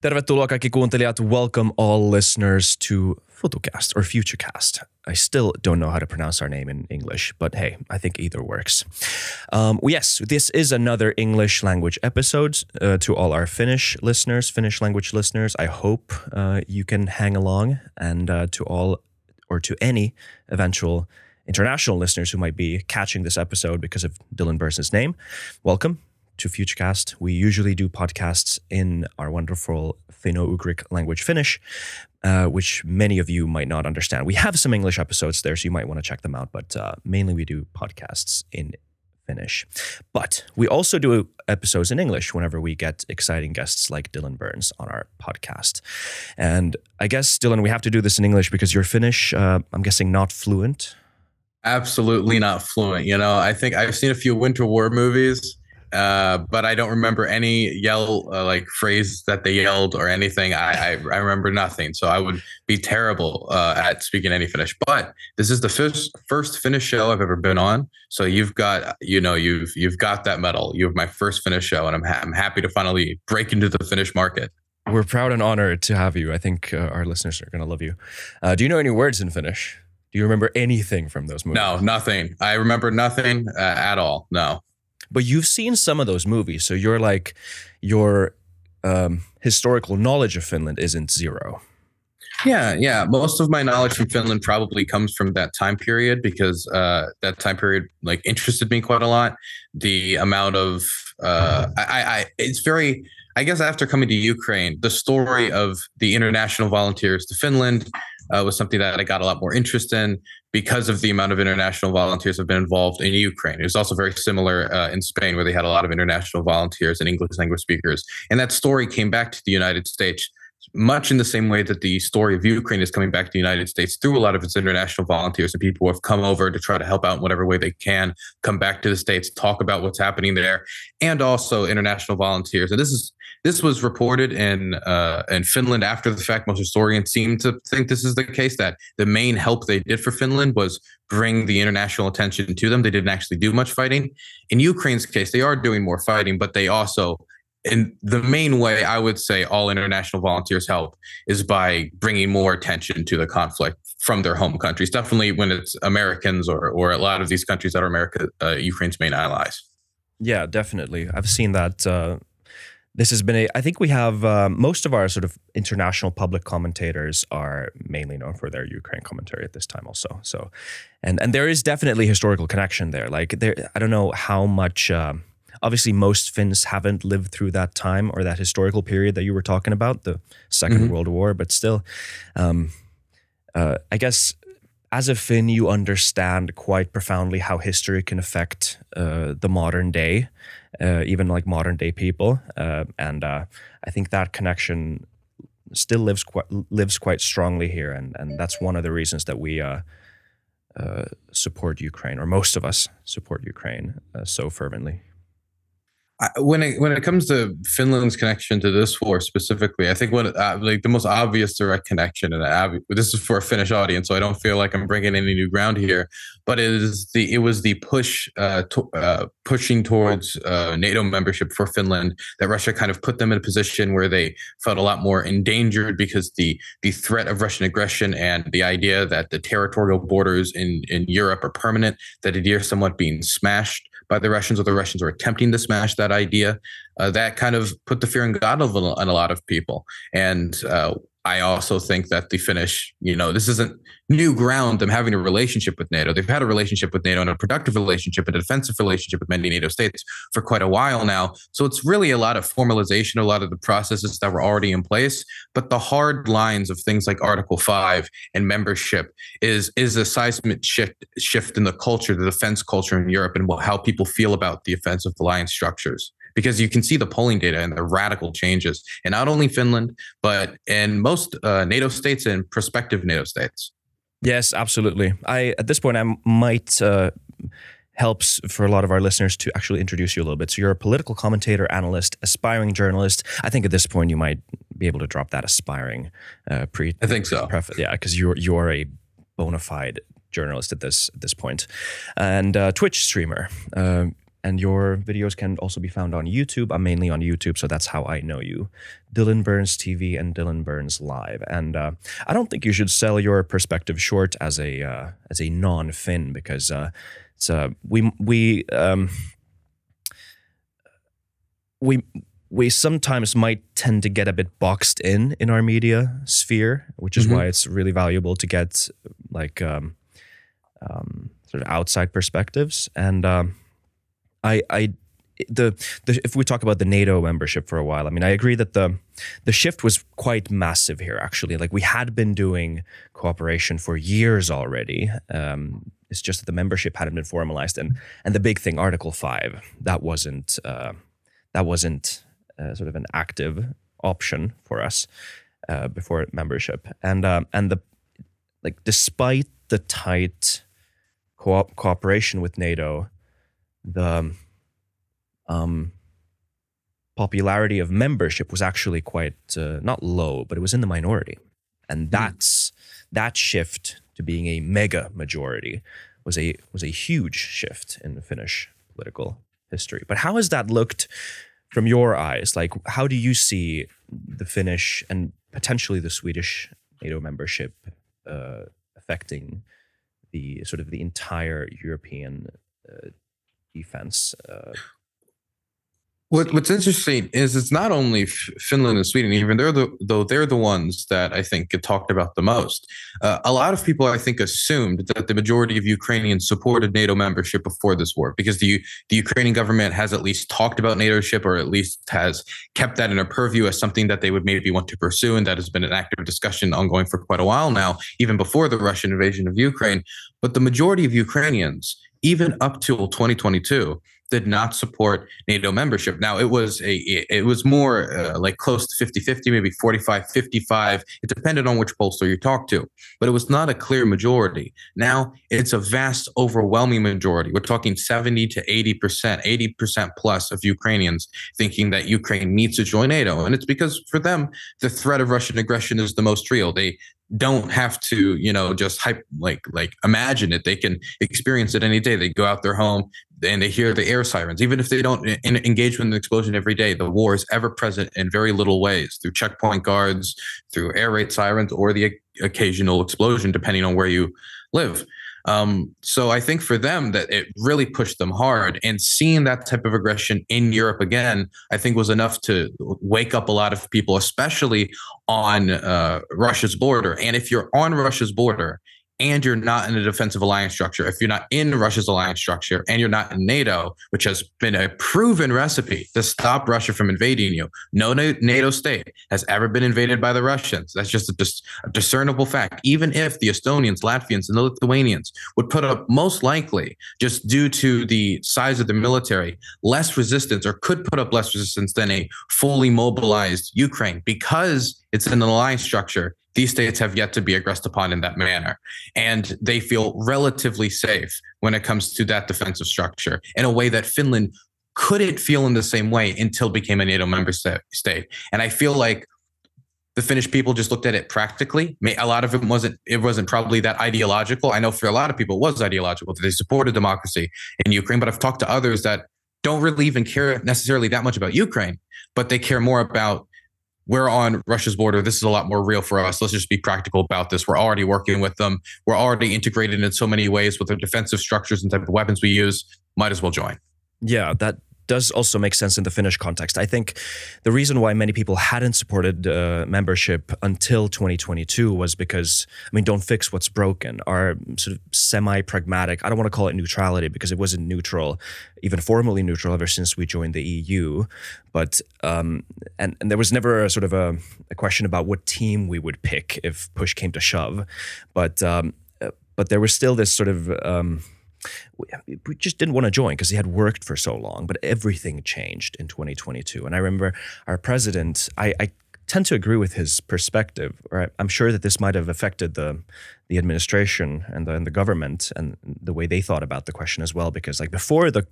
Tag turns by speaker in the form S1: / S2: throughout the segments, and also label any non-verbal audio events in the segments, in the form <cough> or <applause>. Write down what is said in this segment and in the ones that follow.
S1: Tervetuloa kaikki kuuntelijat. Welcome all listeners to FutuCast or FutureCast. I still don't know how to pronounce our name in English, but hey, I think either works. Um, yes, this is another English language episode uh, to all our Finnish listeners, Finnish language listeners. I hope uh, you can hang along, and uh, to all or to any eventual international listeners who might be catching this episode because of Dylan Burns' name, welcome to FutureCast. We usually do podcasts in our wonderful Finno-Ugric language Finnish, uh, which many of you might not understand. We have some English episodes there, so you might want to check them out, but uh, mainly we do podcasts in Finnish. But we also do episodes in English whenever we get exciting guests like Dylan Burns on our podcast. And I guess, Dylan, we have to do this in English because you're Finnish, uh, I'm guessing not fluent.
S2: Absolutely not fluent. You know, I think I've seen a few Winter War movies uh, but I don't remember any yell uh, like phrase that they yelled or anything. I, I, I remember nothing, so I would be terrible uh, at speaking any Finnish. But this is the first first Finnish show I've ever been on, so you've got you know you've you've got that medal. You have my first Finnish show, and I'm ha- I'm happy to finally break into the Finnish market.
S1: We're proud and honored to have you. I think uh, our listeners are going to love you. Uh, do you know any words in Finnish? Do you remember anything from those movies?
S2: No, nothing. I remember nothing uh, at all. No.
S1: But you've seen some of those movies, so you're like your um, historical knowledge of Finland isn't zero.
S2: Yeah, yeah. Most of my knowledge from Finland probably comes from that time period because uh, that time period like interested me quite a lot. The amount of uh, I, I, it's very. I guess after coming to Ukraine, the story of the international volunteers to Finland uh, was something that I got a lot more interest in because of the amount of international volunteers have been involved in Ukraine. It was also very similar uh, in Spain, where they had a lot of international volunteers and English language speakers. And that story came back to the United States much in the same way that the story of Ukraine is coming back to the United States through a lot of its international volunteers and people who have come over to try to help out in whatever way they can, come back to the States, talk about what's happening there, and also international volunteers. And this is this was reported in uh, in Finland after the fact. Most historians seem to think this is the case that the main help they did for Finland was bring the international attention to them. They didn't actually do much fighting. In Ukraine's case, they are doing more fighting, but they also in the main way I would say all international volunteers help is by bringing more attention to the conflict from their home countries. Definitely when it's Americans or or a lot of these countries that are America, uh, Ukraine's main allies.
S1: Yeah, definitely. I've seen that uh, this has been a i think we have um, most of our sort of international public commentators are mainly known for their ukraine commentary at this time also so and and there is definitely historical connection there like there i don't know how much um, obviously most finns haven't lived through that time or that historical period that you were talking about the 2nd mm-hmm. world war but still um, uh, i guess as a Finn, you understand quite profoundly how history can affect uh, the modern day, uh, even like modern day people, uh, and uh, I think that connection still lives quite lives quite strongly here, and and that's one of the reasons that we uh, uh, support Ukraine, or most of us support Ukraine so fervently
S2: when it when it comes to Finland's connection to this war specifically, I think what uh, like the most obvious direct connection, and uh, this is for a Finnish audience, so I don't feel like I'm bringing any new ground here. But it is the it was the push uh, to, uh, pushing towards uh, NATO membership for Finland that Russia kind of put them in a position where they felt a lot more endangered because the the threat of Russian aggression and the idea that the territorial borders in in Europe are permanent, that idea somewhat being smashed by the Russians or the Russians were attempting to smash that idea. Uh, that kind of put the fear in God a, a lot of people. And uh, I also think that the Finnish, you know, this isn't new ground, them having a relationship with NATO. They've had a relationship with NATO and a productive relationship, and a defensive relationship with many NATO states for quite a while now. So it's really a lot of formalization, a lot of the processes that were already in place. But the hard lines of things like Article 5 and membership is, is a seismic shift, shift in the culture, the defense culture in Europe, and how people feel about the offensive alliance structures because you can see the polling data and the radical changes in not only Finland, but in most uh, NATO states and prospective NATO states.
S1: Yes, absolutely. I at this point I might uh, helps for a lot of our listeners to actually introduce you a little bit. So you're a political commentator, analyst, aspiring journalist. I think at this point you might be able to drop that aspiring uh, pre.
S2: I think so.
S1: Preface, yeah, because you're you're a bona fide journalist at this at this point, and uh, Twitch streamer. Uh, and your videos can also be found on YouTube. I'm mainly on YouTube, so that's how I know you. Dylan Burns TV and Dylan Burns Live. And uh, I don't think you should sell your perspective short as a uh, as a non-Finn because uh, it's uh, we we um, we we sometimes might tend to get a bit boxed in in our media sphere, which is mm-hmm. why it's really valuable to get like um, um, sort of outside perspectives. And um, I, I, the, the if we talk about the NATO membership for a while, I mean, I agree that the the shift was quite massive here. Actually, like we had been doing cooperation for years already. Um, it's just that the membership hadn't been formalized, and and the big thing, Article Five, that wasn't uh, that wasn't uh, sort of an active option for us uh, before membership, and um, and the like despite the tight co- cooperation with NATO, the um, popularity of membership was actually quite uh, not low, but it was in the minority, and hmm. that's mm. that shift to being a mega majority was a was a huge shift in Finnish political history. But how has that looked from your eyes? Like, how do you see the Finnish and potentially the Swedish NATO membership uh, affecting the sort of the entire European uh, defense uh,
S2: what, what's interesting is it's not only Finland and Sweden, even they're the though they're the ones that I think get talked about the most. Uh, a lot of people, I think, assumed that the majority of Ukrainians supported NATO membership before this war because the the Ukrainian government has at least talked about NATO ship or at least has kept that in a purview as something that they would maybe want to pursue, and that has been an active discussion ongoing for quite a while now, even before the Russian invasion of Ukraine. But the majority of Ukrainians, even up till 2022 did not support NATO membership. Now it was a it was more uh, like close to 50-50, maybe 45-55. It depended on which pollster you talked to, but it was not a clear majority. Now it's a vast overwhelming majority. We're talking 70 to 80%, 80% plus of Ukrainians thinking that Ukraine needs to join NATO. And it's because for them the threat of Russian aggression is the most real. They don't have to you know just hype like like imagine it. They can experience it any day. They go out their home and they hear the air sirens, even if they don't in, engage with an explosion every day, the war is ever present in very little ways through checkpoint guards, through air raid sirens, or the occasional explosion, depending on where you live. Um, so I think for them that it really pushed them hard, and seeing that type of aggression in Europe again, I think was enough to wake up a lot of people, especially on uh, Russia's border. And if you're on Russia's border and you're not in a defensive alliance structure, if you're not in Russia's alliance structure and you're not in NATO, which has been a proven recipe to stop Russia from invading you, no NATO state has ever been invaded by the Russians. That's just a, dis- a discernible fact. Even if the Estonians, Latvians, and the Lithuanians would put up, most likely, just due to the size of the military, less resistance or could put up less resistance than a fully mobilized Ukraine because it's an alliance structure these states have yet to be aggressed upon in that manner. And they feel relatively safe when it comes to that defensive structure in a way that Finland couldn't feel in the same way until it became a NATO member state. And I feel like the Finnish people just looked at it practically. A lot of it wasn't it wasn't probably that ideological. I know for a lot of people it was ideological that they supported democracy in Ukraine, but I've talked to others that don't really even care necessarily that much about Ukraine, but they care more about we're on Russia's border. This is a lot more real for us. Let's just be practical about this. We're already working with them. We're already integrated in so many ways with the defensive structures and type of weapons we use. Might as well join.
S1: Yeah, that does also make sense in the Finnish context. I think the reason why many people hadn't supported uh, membership until 2022 was because, I mean, don't fix what's broken. Our sort of semi pragmatic, I don't want to call it neutrality because it wasn't neutral, even formally neutral ever since we joined the EU. But, um, and, and there was never a sort of a, a, question about what team we would pick if push came to shove. But, um, uh, but there was still this sort of, um, we just didn't want to join because he had worked for so long. But everything changed in 2022. And I remember our president, I, I tend to agree with his perspective. Right, I'm sure that this might have affected the the administration and the, and the government and the way they thought about the question as well. Because like before, the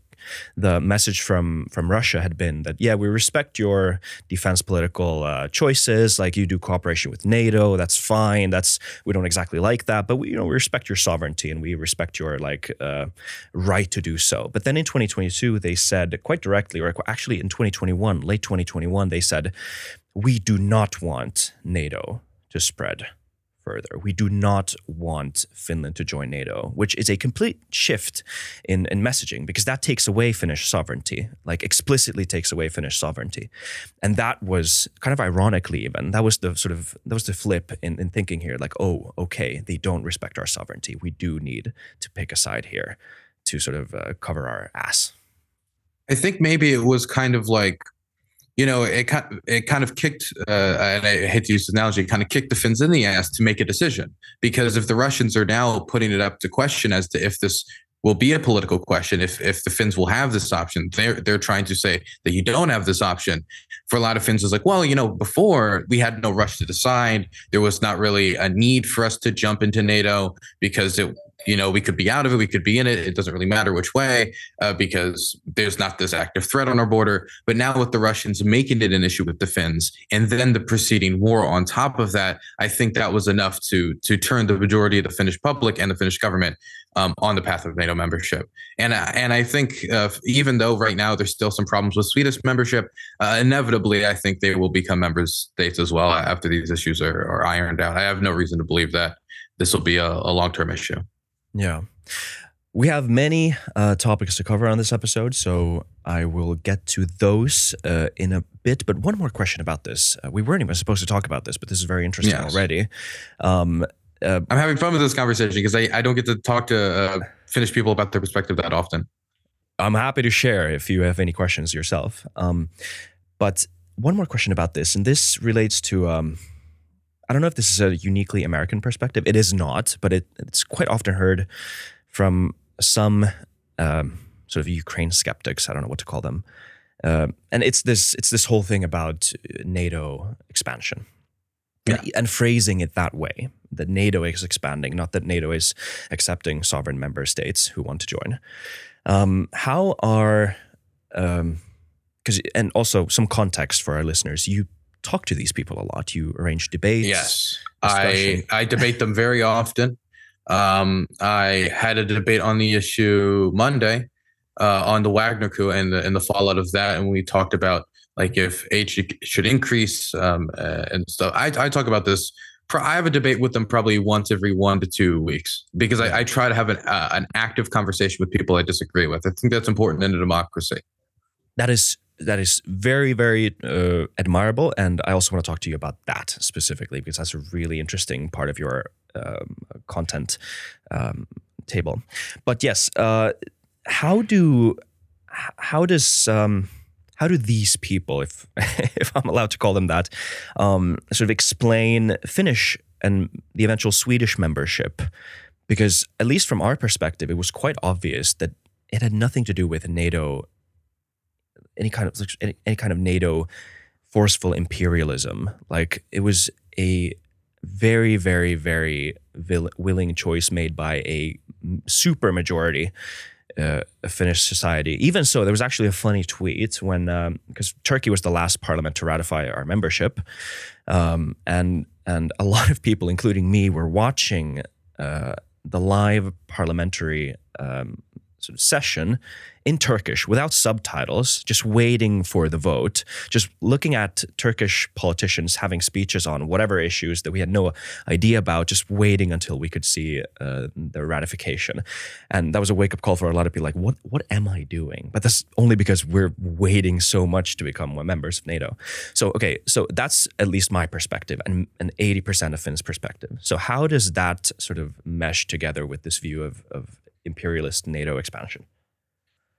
S1: the message from from Russia had been that yeah, we respect your defense political uh, choices. Like you do cooperation with NATO, that's fine. That's we don't exactly like that, but we you know we respect your sovereignty and we respect your like uh, right to do so. But then in 2022, they said quite directly, or actually in 2021, late 2021, they said we do not want NATO to spread further. We do not want Finland to join NATO, which is a complete shift in, in messaging because that takes away Finnish sovereignty, like explicitly takes away Finnish sovereignty. And that was kind of ironically even, that was the sort of, that was the flip in, in thinking here, like, oh, okay, they don't respect our sovereignty. We do need to pick a side here to sort of uh, cover our ass.
S2: I think maybe it was kind of like you know, it kind it kind of kicked, uh, and I hate to use this analogy, kind of kicked the Finns in the ass to make a decision. Because if the Russians are now putting it up to question as to if this will be a political question, if if the Finns will have this option, they're they're trying to say that you don't have this option. For a lot of Finns, it's like, well, you know, before we had no rush to decide. There was not really a need for us to jump into NATO because it you know, we could be out of it, we could be in it. It doesn't really matter which way uh, because there's not this active threat on our border. But now with the Russians making it an issue with the Finns and then the preceding war on top of that, I think that was enough to to turn the majority of the Finnish public and the Finnish government um, on the path of NATO membership. And uh, and I think uh, even though right now there's still some problems with Swedish membership, uh, inevitably I think they will become member states as well after these issues are, are ironed out. I have no reason to believe that this will be a, a long term issue.
S1: Yeah. We have many uh, topics to cover on this episode, so I will get to those uh, in a bit. But one more question about this. Uh, we weren't even supposed to talk about this, but this is very interesting yes. already. Um,
S2: uh, I'm having fun with this conversation because I, I don't get to talk to uh, Finnish people about their perspective that often.
S1: I'm happy to share if you have any questions yourself. Um, but one more question about this, and this relates to. Um, I don't know if this is a uniquely American perspective. It is not, but it, it's quite often heard from some um, sort of Ukraine skeptics. I don't know what to call them. Uh, and it's this it's this whole thing about NATO expansion. Yeah. And, and, phrasing it that way that NATO is expanding, not that NATO is accepting sovereign member states who want to join. Um, how are because um, and also some context for our listeners. You talk to these people a lot. You arrange debates.
S2: Yes, I I debate them very often. Um, I had a debate on the issue Monday uh, on the Wagner coup and the and the fallout of that, and we talked about like if age should increase um, uh, and stuff. I I talk about this. I have a debate with them probably once every one to two weeks because I, I try to have an uh, an active conversation with people I disagree with. I think that's important in a democracy.
S1: That is that is very very uh, admirable and i also want to talk to you about that specifically because that's a really interesting part of your um, content um, table. But yes uh, how do how does um, how do these people if <laughs> if i'm allowed to call them that um, sort of explain finnish and the eventual swedish membership? Because at least from our perspective it was quite obvious that it had nothing to do with nato any kind of any, any kind of NATO forceful imperialism. Like it was a very, very, very vil- willing choice made by a super majority uh, Finnish society. Even so, there was actually a funny tweet when because um, Turkey was the last parliament to ratify our membership, um, and and a <laughs> lot of people, including me, were watching uh, the live parliamentary um, sort of session in Turkish without subtitles, just waiting for the vote, just looking at Turkish politicians having speeches on whatever issues that we had no idea about, just waiting until we could see uh, the ratification. And that was a wake up call for a lot of people like, what, what am I doing? But that's only because we're waiting so much to become members of NATO. So, okay, so that's at least my perspective and, and 80% of Finn's perspective. So, how does that sort of mesh together with this view of, of imperialist NATO expansion?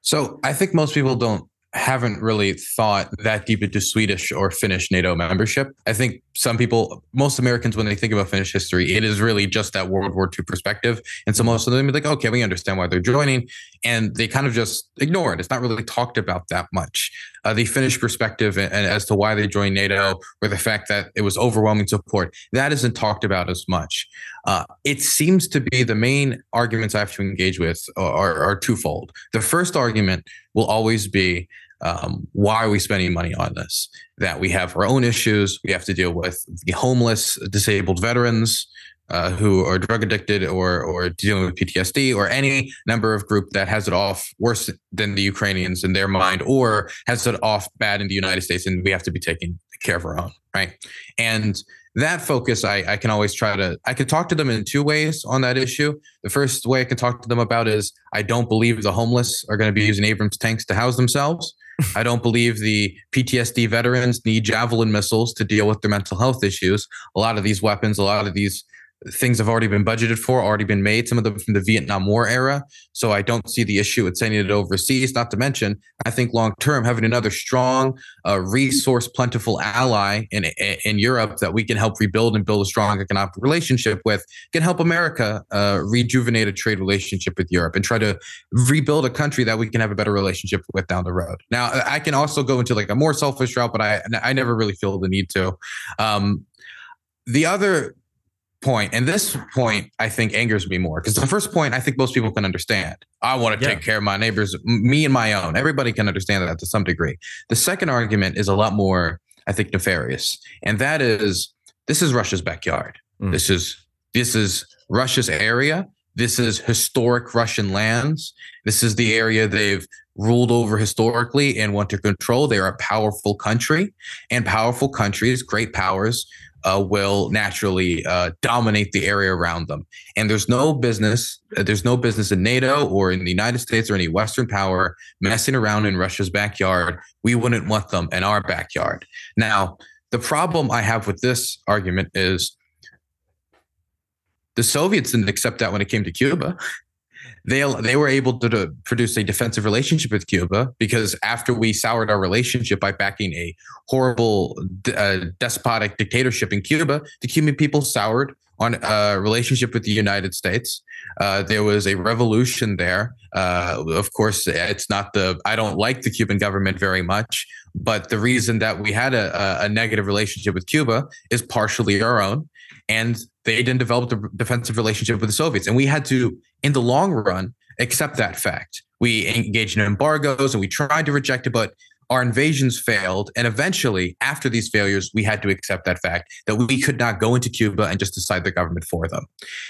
S2: So I think most people don't haven't really thought that deep into Swedish or Finnish NATO membership. I think some people, most Americans, when they think about Finnish history, it is really just that World War II perspective. And so most of them be like, okay, we understand why they're joining. and they kind of just ignore it. It's not really talked about that much. Uh, the Finnish perspective and, and as to why they joined NATO, or the fact that it was overwhelming support, that isn't talked about as much. Uh, it seems to be the main arguments I have to engage with are, are twofold. The first argument will always be um, why are we spending money on this? That we have our own issues. We have to deal with the homeless, disabled veterans uh, who are drug addicted or or dealing with PTSD or any number of group that has it off worse than the Ukrainians in their mind or has it off bad in the United States, and we have to be taking care of our own, right? And that focus, I, I can always try to, I can talk to them in two ways on that issue. The first way I can talk to them about is I don't believe the homeless are going to be using Abrams tanks to house themselves. I don't believe the PTSD veterans need javelin missiles to deal with their mental health issues. A lot of these weapons, a lot of these things have already been budgeted for, already been made, some of them from the Vietnam War era. So I don't see the issue with sending it overseas. Not to mention, I think long term, having another strong, uh, resource plentiful ally in, in Europe that we can help rebuild and build a strong economic relationship with can help America uh, rejuvenate a trade relationship with Europe and try to rebuild a country that we can have a better relationship with down the road. Now, I can also go into like a more selfish route, but I, I never really feel the need to. Um, the other point, and this point I think angers me more because the first point I think most people can understand. I want to yeah. take care of my neighbors, me and my own. Everybody can understand that to some degree. The second argument is a lot more, I think, nefarious, and that is this is Russia's backyard. Mm. This is this is Russia's area. This is historic Russian lands. This is the area they've ruled over historically and want to control. They are a powerful country, and powerful countries, great powers, uh, will naturally uh, dominate the area around them. And there's no business, uh, there's no business in NATO or in the United States or any Western power messing around in Russia's backyard. We wouldn't want them in our backyard. Now, the problem I have with this argument is the Soviets didn't accept that when it came to Cuba they they were able to, to, produce a defensive relationship with Cuba because after we soured our relationship by backing a horrible uh, despotic dictatorship in Cuba, the Cuban people soured on a relationship with the United States. Uh, there was a revolution there. Uh, of course, it's not the I don't like the Cuban government very much, but the reason that we had a, a negative relationship with Cuba is partially our own and they didn't develop a defensive relationship with the Soviets. And we had to, in the long run, accept that fact. We engaged in embargoes and we tried to reject it, but our invasions failed. And eventually, after these failures, we had to accept that fact that we could not go into Cuba and just decide the government for them.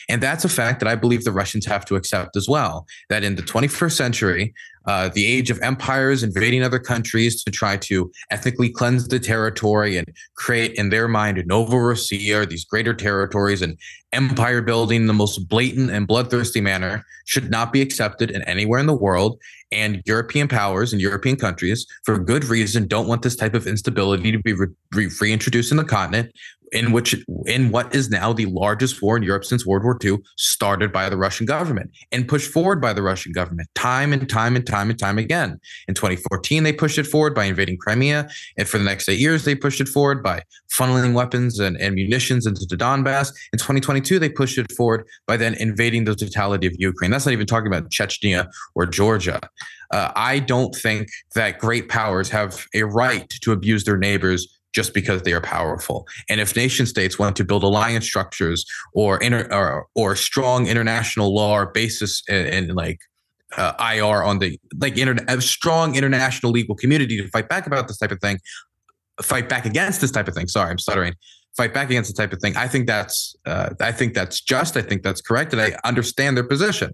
S2: And that's a fact that I believe the Russians have to accept as well. That in the 21st century, uh, the age of empires invading other countries to try to ethnically cleanse the territory and create, in their mind, a Novorossiya, these greater territories and empire building in the most blatant and bloodthirsty manner should not be accepted in anywhere in the world. And European powers and European countries, for good reason, don't want this type of instability to be re- re- reintroduced in the continent in which in what is now the largest war in Europe since World War II, started by the Russian government and pushed forward by the Russian government time and time and time and time again. In 2014, they pushed it forward by invading Crimea, and for the next eight years, they pushed it forward by funneling weapons and, and munitions into the Donbass. In 2022, they pushed it forward by then invading the totality of Ukraine. That's not even talking about Chechnya or Georgia. Uh, I don't think that great powers have a right to abuse their neighbors just because they are powerful. And if nation states want to build alliance structures or inter, or, or strong international law or basis and like uh, IR on the like strong international legal community to fight back about this type of thing, fight back against this type of thing. Sorry, I'm stuttering fight back against the type of thing. I think that's uh, I think that's just. I think that's correct, and I understand their position.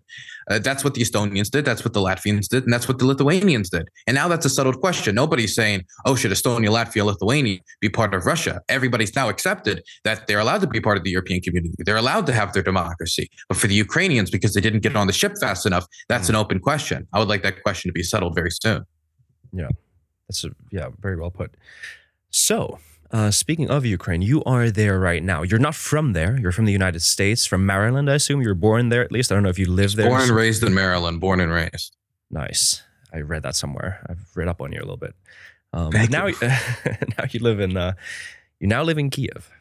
S2: Uh, that's what the Estonians did. That's what the Latvians did, and that's what the Lithuanians did. And now that's a settled question. Nobody's saying, "Oh, should Estonia, Latvia, Lithuania be part of Russia?" Everybody's now accepted that they're allowed to be part of the European community. They're allowed to have their democracy. But for the Ukrainians, because they didn't get on the ship fast enough, that's an open question. I would like that question to be settled very soon.
S1: Yeah, that's a, yeah, very well put. So uh, speaking of Ukraine, you are there right now. You're not from there. You're from the United States, from Maryland, I assume. You're born there at least. I don't know if you live there.
S2: Born and raised in Maryland. Born and raised.
S1: Nice. I read that somewhere. I've read up on you a little bit. Um, now, <laughs> now you live in. Uh, you now live in Kiev.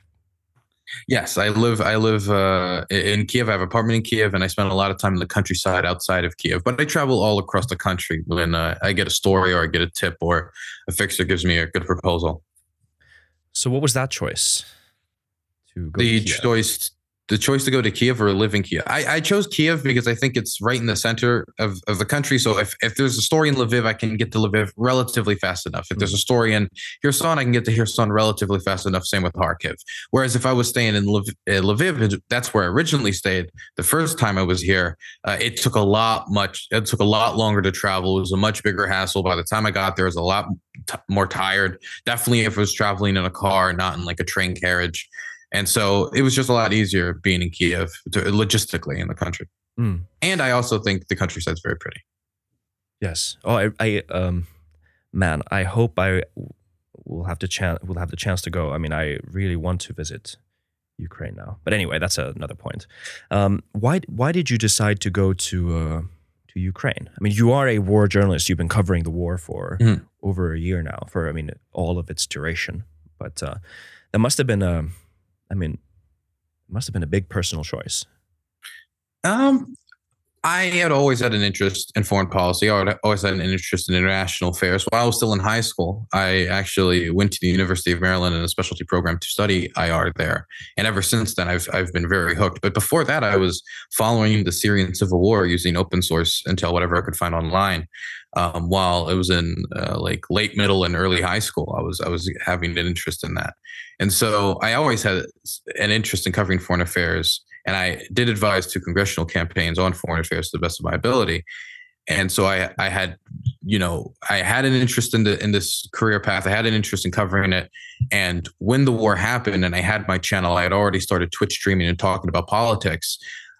S2: Yes, I live. I live uh, in Kiev. I have an apartment in Kiev, and I spend a lot of time in the countryside outside of Kiev. But I travel all across the country when uh, I get a story or I get a tip or a fixer gives me a good proposal.
S1: So, what was that choice?
S2: To go the choice the choice to go to Kiev or live in Kiev. I, I, chose Kiev because I think it's right in the center of, of the country. So if, if there's a story in Lviv, I can get to Lviv relatively fast enough. If there's a story in Kherson, I can get to Kherson relatively fast enough. Same with Kharkiv. Whereas if I was staying in Lviv, uh, Lviv that's where I originally stayed. The first time I was here, uh, it took a lot much. It took a lot longer to travel. It was a much bigger hassle. By the time I got there, I was a lot t- more tired. Definitely if I was traveling in a car, not in like a train carriage. And so it was just a lot easier being in Kiev to, logistically in the country. Mm. And I also think the countryside's very pretty.
S1: Yes. Oh, I, I um, man, I hope I will have the chance. Will have the chance to go. I mean, I really want to visit Ukraine now. But anyway, that's another point. Um, why why did you decide to go to uh, to Ukraine? I mean, you are a war journalist. You've been covering the war for mm-hmm. over a year now. For I mean, all of its duration. But uh, that must have been a I mean, it must have been a big personal choice.
S2: Um, I had always had an interest in foreign policy. I always had an interest in international affairs. While I was still in high school, I actually went to the University of Maryland in a specialty program to study IR there. And ever since then, I've I've been very hooked. But before that, I was following the Syrian civil war using open source intel whatever I could find online. Um, while it was in uh, like late middle and early high school, I was I was having an interest in that. And so I always had an interest in covering foreign affairs. And I did advise two congressional campaigns on foreign affairs to the best of my ability. And so I, I had, you know, I had an interest in the in this career path. I had an interest in covering it. And when the war happened and I had my channel, I had already started Twitch streaming and talking about politics.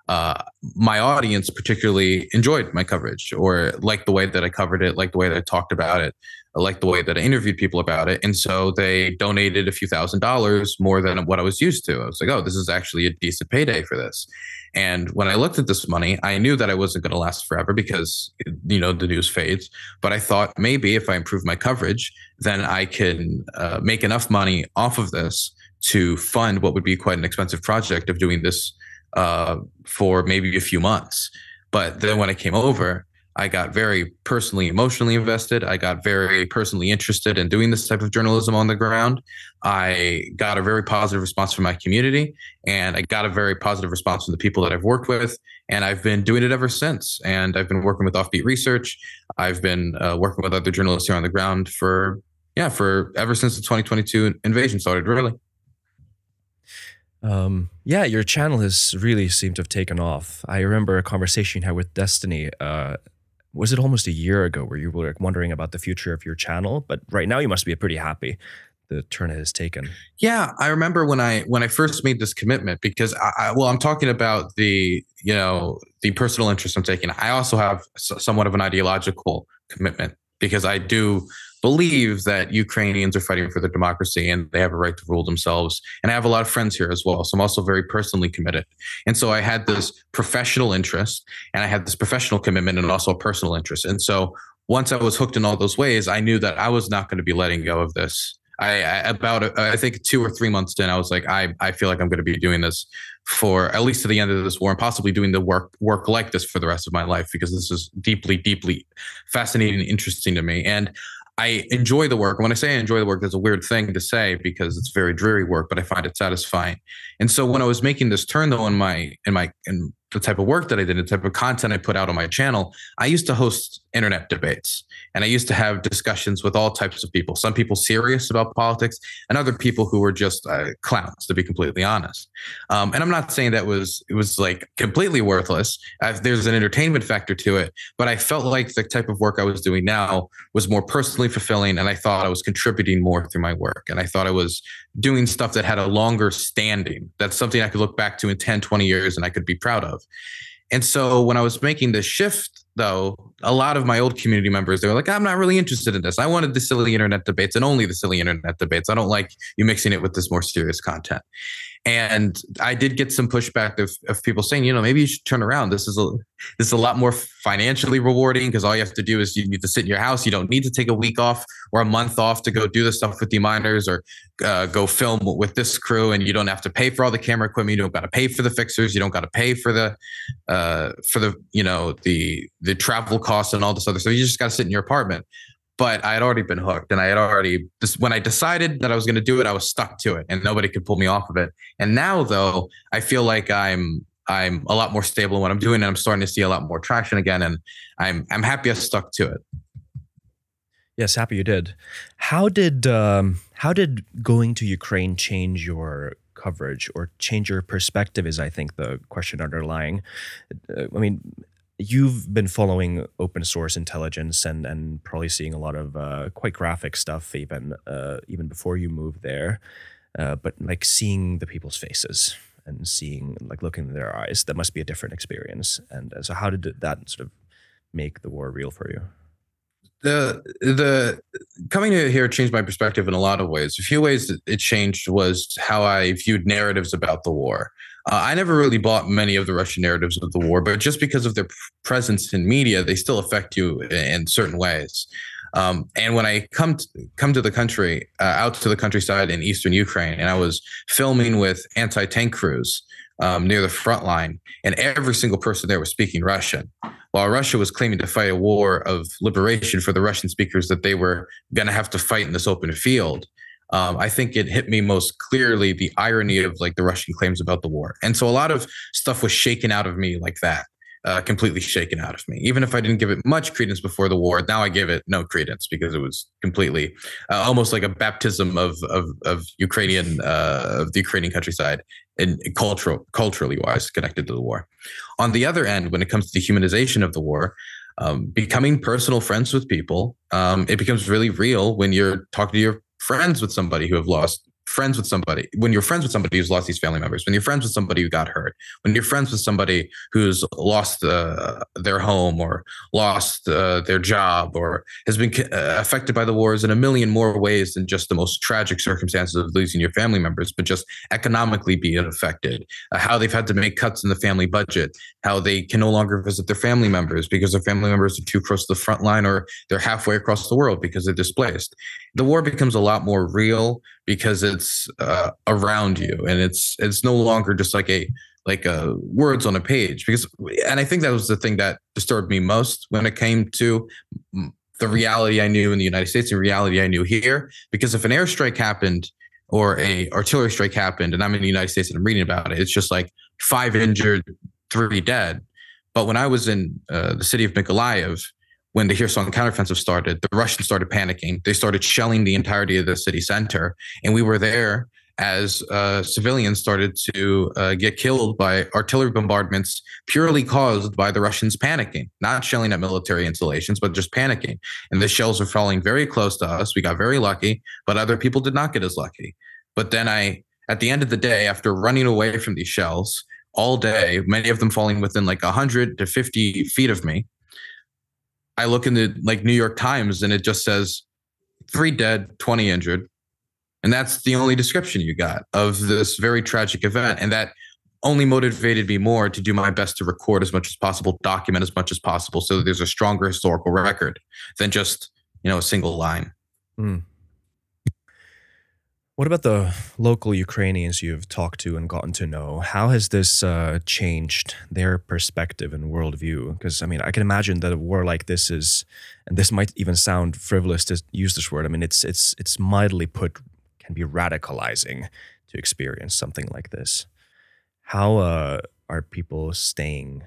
S2: Uh, my audience particularly enjoyed my coverage or liked the way that I covered it, liked the way that I talked about it. Liked the way that I interviewed people about it. And so they donated a few thousand dollars more than what I was used to. I was like, oh, this is actually a decent payday for this. And when I looked at this money, I knew that I wasn't going to last forever because, you know, the news fades. But I thought maybe if I improve my coverage, then I can uh, make enough money off of this to fund what would be quite an expensive project of doing this uh, for maybe a few months. But then when I came over, I got very personally, emotionally invested. I got very personally interested in doing this type of journalism on the ground. I got a very positive response from my community, and I got a very positive response from the people that I've worked with. And I've been doing it ever since. And I've been working with Offbeat Research. I've been uh, working with other journalists here on the ground for, yeah, for ever since the 2022 invasion started, really.
S1: Um, yeah, your channel has really seemed to have taken off. I remember a conversation you had with Destiny uh, was it almost a year ago where you were like, wondering about the future of your channel? But right now you must be pretty happy the turn it has taken.
S2: Yeah i remember when i when i first made this commitment because I, I well i'm talking about the you know the personal interest i'm taking. I also have somewhat of an ideological commitment because i do believe that Ukrainians are fighting for their democracy and they have a right to rule themselves. And I have a lot of friends here as well. So I'm also very personally committed. And so I had this professional interest and I had this professional commitment and also a personal interest. And so once I was hooked in all those ways, I knew that I was not going to be letting go of this. I, I about uh, I think two or three months in, I was like, I I feel like I'm going to be doing this for at least to the end of this war, and possibly doing the work work like this for the rest of my life because this is deeply, deeply fascinating and interesting to me. And I enjoy the work. When I say I enjoy the work, that's a weird thing to say because it's very dreary work, but I find it satisfying. And so when I was making this turn though in my in my in the type of work that I did, the type of content I put out on my channel, I used to host internet debates and I used to have discussions with all types of people. Some people serious about politics, and other people who were just uh, clowns, to be completely honest. Um, and I'm not saying that was it was like completely worthless. Uh, there's an entertainment factor to it, but I felt like the type of work I was doing now was more personally fulfilling, and I thought I was contributing more through my work, and I thought I was doing stuff that had a longer standing. That's something I could look back to in 10, 20 years, and I could be proud of. And so when I was making the shift, though, a lot of my old community members, they were like, I'm not really interested in this. I wanted the silly internet debates and only the silly internet debates. I don't like you mixing it with this more serious content. And I did get some pushback of, of people saying, you know, maybe you should turn around. This is a this is a lot more financially rewarding because all you have to do is you need to sit in your house. You don't need to take a week off or a month off to go do the stuff with the miners or uh, go film with this crew. And you don't have to pay for all the camera equipment. You don't got to pay for the fixers. You don't got to pay for the uh, for the you know the the travel costs and all this other stuff. So you just got to sit in your apartment but I had already been hooked and I had already when I decided that I was going to do it, I was stuck to it and nobody could pull me off of it. And now though, I feel like I'm I'm a lot more stable in what I'm doing and I'm starting to see a lot more traction again and I'm I'm happy I stuck to it.
S1: Yes, happy you did. How did um, how did going to Ukraine change your coverage or change your perspective? Is I think the question underlying. Uh, I mean, you've been following open source intelligence and and probably seeing a lot of uh, quite graphic stuff even uh, even before you moved there. Uh, but like seeing the people's faces and seeing like looking in their eyes, that must be a different experience. And uh, so, how did that sort of make the war real for you?
S2: the the coming here changed my perspective in a lot of ways. A few ways it changed was how I viewed narratives about the war. Uh, I never really bought many of the Russian narratives of the war, but just because of their presence in media, they still affect you in certain ways. Um, and when I come to, come to the country, uh, out to the countryside in eastern Ukraine, and I was filming with anti tank crews um, near the front line, and every single person there was speaking Russian. While Russia was claiming to fight a war of liberation for the Russian speakers that they were going to have to fight in this open field, um, I think it hit me most clearly the irony of like the Russian claims about the war. And so a lot of stuff was shaken out of me like that, uh, completely shaken out of me. Even if I didn't give it much credence before the war, now I give it no credence because it was completely uh, almost like a baptism of of, of Ukrainian uh, of the Ukrainian countryside and cultural culturally wise connected to the war. On the other end, when it comes to the humanization of the war, um, becoming personal friends with people, um, it becomes really real when you're talking to your friends with somebody who have lost friends with somebody when you're friends with somebody who's lost these family members when you're friends with somebody who got hurt when you're friends with somebody who's lost uh, their home or lost uh, their job or has been uh, affected by the wars in a million more ways than just the most tragic circumstances of losing your family members but just economically being affected. Uh, how they've had to make cuts in the family budget how they can no longer visit their family members because their family members are too close to the front line or they're halfway across the world because they're displaced. The war becomes a lot more real because it's uh, around you and it's it's no longer just like a like words on a page because and i think that was the thing that disturbed me most when it came to the reality i knew in the united states and reality i knew here because if an airstrike happened or a artillery strike happened and i'm in the united states and i'm reading about it it's just like five injured three dead. But when i was in uh, the city of Mykolaiv when the Kherson counteroffensive started, the Russians started panicking. They started shelling the entirety of the city center, and we were there as uh, civilians started to uh, get killed by artillery bombardments purely caused by the Russians panicking, not shelling at military installations, but just panicking. And the shells were falling very close to us. We got very lucky, but other people did not get as lucky. But then I, at the end of the day, after running away from these shells all day, many of them falling within like 100 to 50 feet of me, I look in the like New York Times and it just says three dead, 20 injured. And that's the only description you got of this very tragic event. And that only motivated me more to do my best to record as much as possible, document as much as possible so that there's a stronger historical record than just, you know, a single line. Mm.
S1: What about the local Ukrainians you've talked to and gotten to know? How has this uh, changed their perspective and worldview? Because I mean, I can imagine that a war like this is, and this might even sound frivolous to use this word. I mean, it's it's it's mildly put can be radicalizing to experience something like this. How uh, are people staying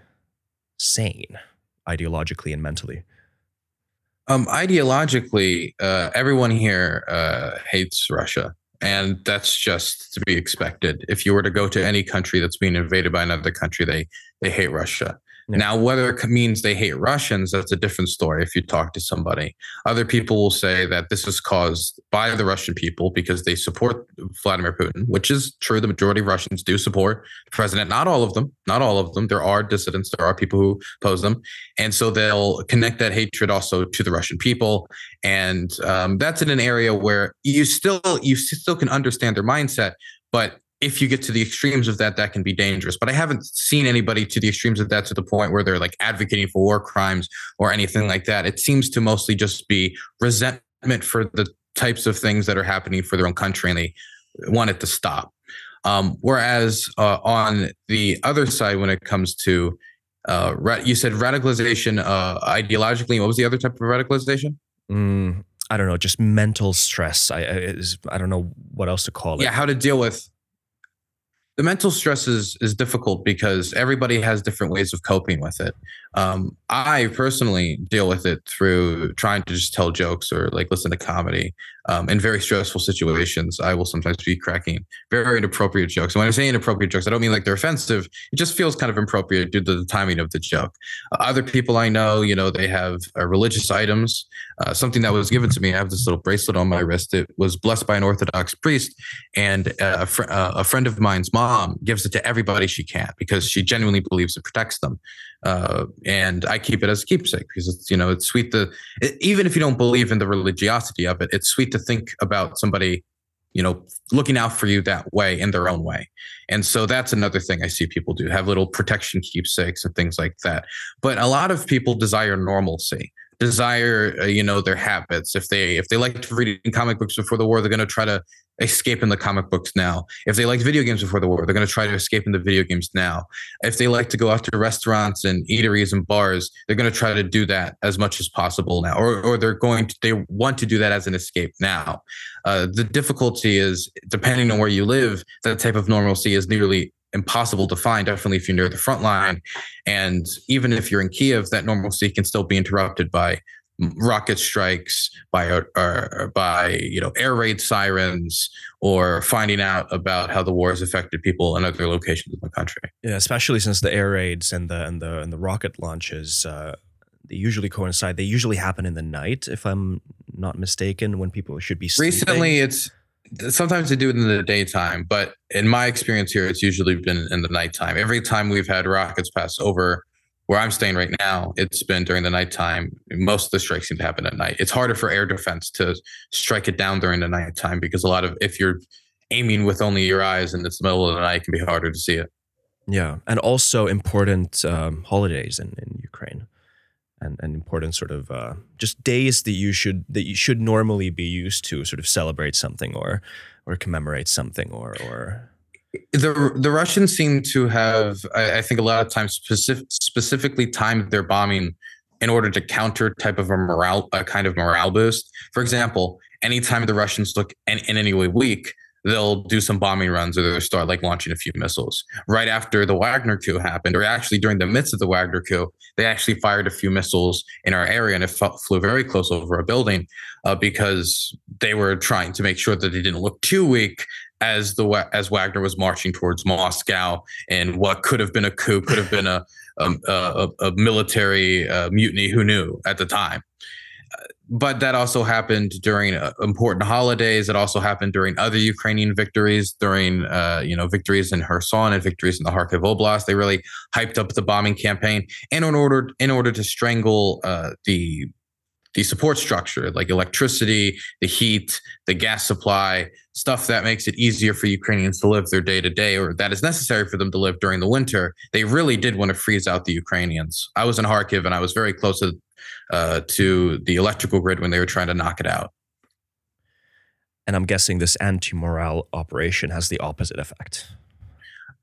S1: sane ideologically and mentally?
S2: Um, ideologically, uh, everyone here uh, hates Russia and that's just to be expected. If you were to go to any country that's being invaded by another country, they they hate Russia. Yeah. Now, whether it means they hate Russians, that's a different story if you talk to somebody. Other people will say that this is caused by the Russian people because they support Vladimir Putin, which is true. The majority of Russians do support the president. Not all of them, not all of them. There are dissidents, there are people who oppose them. And so they'll connect that hatred also to the Russian people. And um, that's in an area where you still you still can understand their mindset, but if you get to the extremes of that, that can be dangerous. But I haven't seen anybody to the extremes of that to the point where they're like advocating for war crimes or anything like that. It seems to mostly just be resentment for the types of things that are happening for their own country and they want it to stop. Um, whereas uh, on the other side, when it comes to uh, you said radicalization uh, ideologically, what was the other type of radicalization?
S1: Mm, I don't know, just mental stress. I, I, I don't know what else to call it.
S2: Yeah, how to deal with the mental stress is is difficult because everybody has different ways of coping with it. Um, I personally deal with it through trying to just tell jokes or like listen to comedy. Um, in very stressful situations, I will sometimes be cracking very inappropriate jokes. And when I say inappropriate jokes, I don't mean like they're offensive. It just feels kind of inappropriate due to the timing of the joke. Uh, other people I know, you know, they have uh, religious items. Uh, something that was given to me, I have this little bracelet on my wrist. It was blessed by an Orthodox priest, and uh, a, fr- uh, a friend of mine's mom gives it to everybody she can because she genuinely believes it protects them. Uh, and I keep it as a keepsake because it's you know it's sweet to it, even if you don't believe in the religiosity of it, it's sweet to think about somebody you know looking out for you that way in their own way. And so that's another thing i see people do have little protection keepsakes and things like that. But a lot of people desire normalcy desire uh, you know their habits. If they if they like to read comic books before the war they're going to try to escape in the comic books now. If they liked video games before the war, they're going to try to escape in the video games now. If they like to go out to restaurants and eateries and bars, they're going to try to do that as much as possible now, or, or they're going to, they want to do that as an escape now. Uh, the difficulty is, depending on where you live, that type of normalcy is nearly impossible to find, definitely if you're near the front line. And even if you're in Kiev, that normalcy can still be interrupted by rocket strikes by or, by you know air raid sirens or finding out about how the war has affected people in other locations in the country.
S1: Yeah, especially since the air raids and the and the and the rocket launches uh, they usually coincide. They usually happen in the night, if I'm not mistaken, when people should be sleeping.
S2: Recently, it's sometimes they do it in the daytime, but in my experience here, it's usually been in the nighttime. Every time we've had rockets pass over where I'm staying right now, it's been during the nighttime. Most of the strikes seem to happen at night. It's harder for air defense to strike it down during the nighttime because a lot of if you're aiming with only your eyes and it's the middle of the night, it can be harder to see it.
S1: Yeah, and also important um, holidays in, in Ukraine, and, and important sort of uh, just days that you should that you should normally be used to sort of celebrate something or or commemorate something or or
S2: the the Russians seem to have, I, I think, a lot of times specific, specifically timed their bombing in order to counter type of a morale, a kind of morale boost. For example, anytime the Russians look in, in any way weak, they'll do some bombing runs or they'll start like launching a few missiles. Right after the Wagner coup happened, or actually during the midst of the Wagner coup, they actually fired a few missiles in our area and it flew very close over a building uh, because they were trying to make sure that they didn't look too weak as the as Wagner was marching towards Moscow, and what could have been a coup could have been a um, a, a, a military uh, mutiny. Who knew at the time? But that also happened during uh, important holidays. It also happened during other Ukrainian victories, during uh, you know victories in Kherson and victories in the Kharkiv Oblast. They really hyped up the bombing campaign, and in order in order to strangle uh, the the support structure like electricity, the heat, the gas supply, stuff that makes it easier for Ukrainians to live their day to day or that is necessary for them to live during the winter. They really did want to freeze out the Ukrainians. I was in Kharkiv and I was very close to, uh, to the electrical grid when they were trying to knock it out.
S1: And I'm guessing this anti morale operation has the opposite effect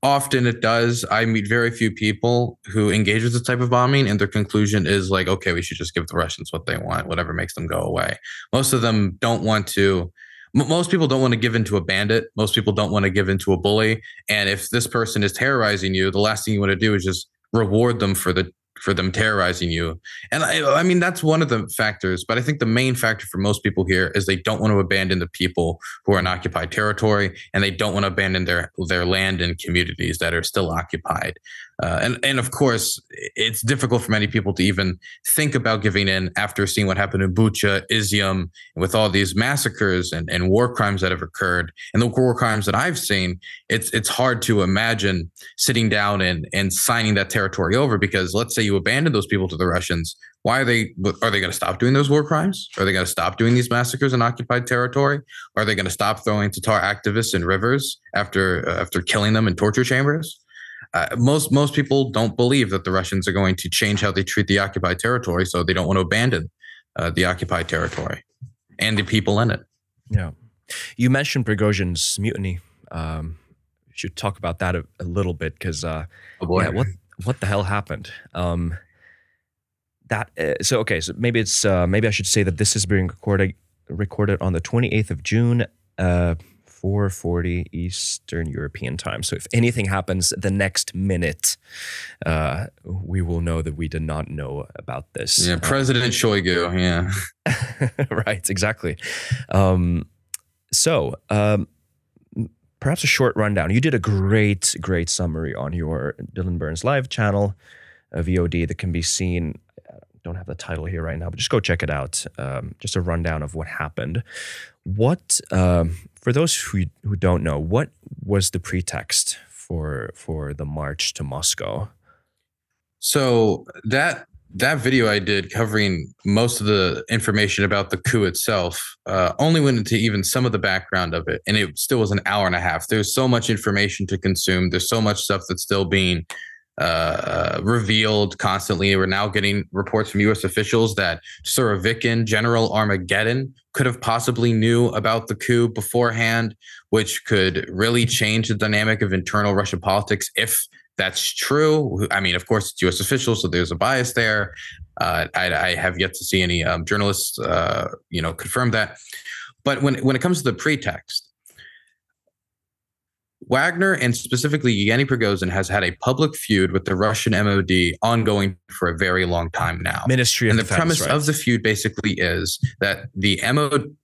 S2: often it does. I meet very few people who engage with this type of bombing, and their conclusion is like, okay, we should just give the Russians what they want, whatever makes them go away. Most of them don't want to. Most people don't want to give in to a bandit. Most people don't want to give in to a bully. And if this person is terrorizing you, the last thing you want to do is just reward them for the for them terrorizing you. And I, I mean, that's one of the factors. But I think the main factor for most people here is they don't want to abandon the people who are in occupied territory, and they don't want to abandon their their land and communities that are still occupied. Uh, and and of course, it's difficult for many people to even think about giving in after seeing what happened in Bucha, Izium, with all these massacres and, and war crimes that have occurred, and the war crimes that I've seen. It's it's hard to imagine sitting down and and signing that territory over because let's say you abandon those people to the Russians, Why are they? Are they going to stop doing those war crimes? Are they going to stop doing these massacres in occupied territory? Are they going to stop throwing Tatar activists in rivers after uh, after killing them in torture chambers? Uh, most most people don't believe that the Russians are going to change how they treat the occupied territory, so they don't want to abandon uh, the occupied territory and the people in it.
S1: Yeah, you mentioned Prigozhin's mutiny. Um, should talk about that a, a little bit because uh,
S2: oh boy.
S1: yeah, what what the hell happened? Um, that uh, so okay, so maybe it's uh, maybe I should say that this is being recorded recorded on the 28th of June, uh, 4:40 Eastern European time. So if anything happens the next minute, uh, we will know that we did not know about this.
S2: Yeah, President Shoigu. Yeah, <laughs>
S1: right, exactly. Um, so. Um, perhaps a short rundown. You did a great, great summary on your Dylan Burns live channel, a VOD that can be seen. Don't have the title here right now, but just go check it out. Um, just a rundown of what happened. What, um, for those who who don't know, what was the pretext for for the march to Moscow?
S2: So that that video I did covering most of the information about the coup itself uh, only went into even some of the background of it, and it still was an hour and a half. There's so much information to consume. There's so much stuff that's still being uh, revealed constantly. We're now getting reports from U.S. officials that Surovikin, General Armageddon, could have possibly knew about the coup beforehand, which could really change the dynamic of internal Russian politics if that's true. I mean, of course, it's U.S. officials, so there's a bias there. Uh, I, I, have yet to see any um, journalists, uh, you know, confirm that. But when when it comes to the pretext, Wagner and specifically Yevgeny Prigozhin has had a public feud with the Russian MOD ongoing for a very long time now.
S1: Ministry
S2: and the
S1: Defense,
S2: premise
S1: right?
S2: of the feud basically is that the MOD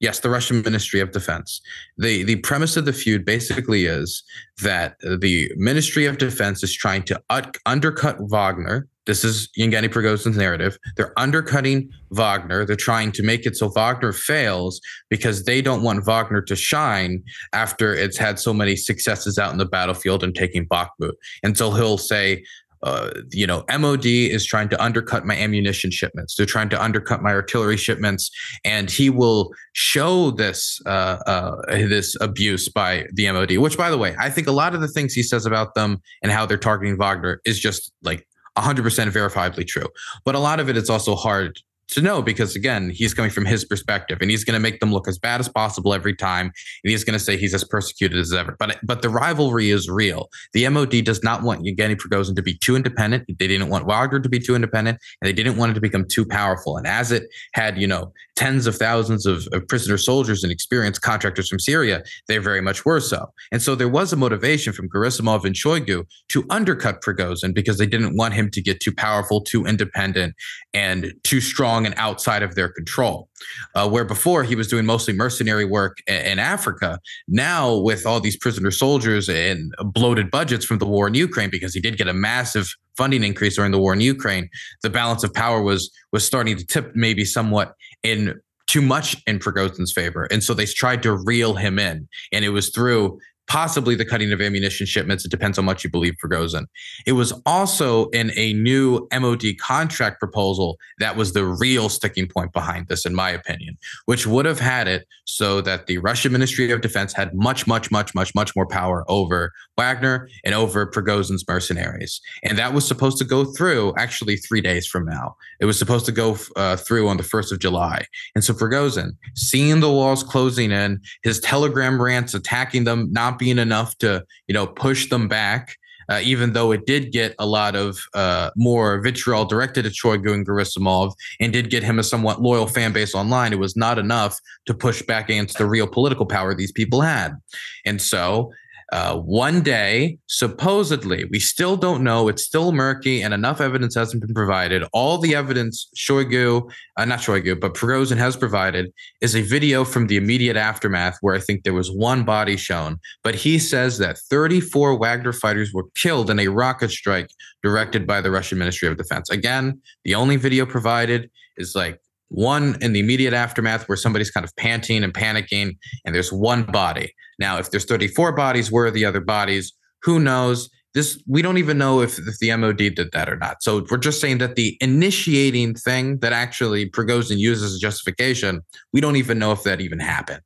S2: Yes, the Russian Ministry of Defense. The the premise of the feud basically is that the Ministry of Defense is trying to undercut Wagner. This is Yevgeny Prigozhin's narrative. They're undercutting Wagner. They're trying to make it so Wagner fails because they don't want Wagner to shine after it's had so many successes out in the battlefield and taking Bakhmut. And so he'll say, uh, you know, MOD is trying to undercut my ammunition shipments. They're trying to undercut my artillery shipments, and he will show this uh, uh, this abuse by the MOD. Which, by the way, I think a lot of the things he says about them and how they're targeting Wagner is just like 100% verifiably true. But a lot of it, it is also hard to know because again he's coming from his perspective and he's going to make them look as bad as possible every time and he's going to say he's as persecuted as ever. But but the rivalry is real. The mod does not want Yevgeny Prigozhin to be too independent. They didn't want Wagner to be too independent and they didn't want it to become too powerful. And as it had you know tens of thousands of, of prisoner soldiers and experienced contractors from Syria they very much were so and so there was a motivation from Gerasimov and Shoigu to undercut Prigozhin because they didn't want him to get too powerful too independent and too strong and outside of their control. Uh, where before he was doing mostly mercenary work in, in, Africa, now with all these prisoner soldiers and bloated budgets from the war in Ukraine, because he did get a massive funding increase during the war in Ukraine, the balance of power was was starting to tip maybe somewhat in too much in Prigozhin's favor. And so they tried to reel him in. And it was through possibly the cutting of ammunition shipments. It depends how much you believe Prigozhin. It was also in a new MOD contract proposal that was the real sticking point behind this, in my opinion, which would have had it so that the Russian Ministry of Defense had much, much, much, much, much more power over Wagner and over Prigozhin's mercenaries. And that was supposed to go through actually three days from now. It was supposed to go uh, through on the 1st of July. And so Prigozhin, seeing the walls closing in, his telegram rants attacking them, being enough to you know push them back. Uh, even though it did get a lot of uh, more vitriol directed at Shoigu Gerasimov and did get him a somewhat loyal fan base online, it was not enough to push back against the real political power these people had. And so uh, one day, supposedly, we still don't know. It's still murky, and enough evidence hasn't been provided. All the evidence Shoigu, uh, not Shoigu, but Prigozhin has provided is a video from the immediate aftermath where I think there was one body shown. But he says that 34 Wagner fighters were killed in a rocket strike directed by the Russian Ministry of Defense. Again, the only video provided is like one in the immediate aftermath where somebody's kind of panting and panicking, and there's one body. Now, if there's 34 bodies, where are the other bodies? Who knows? this we don't even know if, if the MOD did that or not. So we're just saying that the initiating thing that actually Prigozhin uses as justification, we don't even know if that even happened.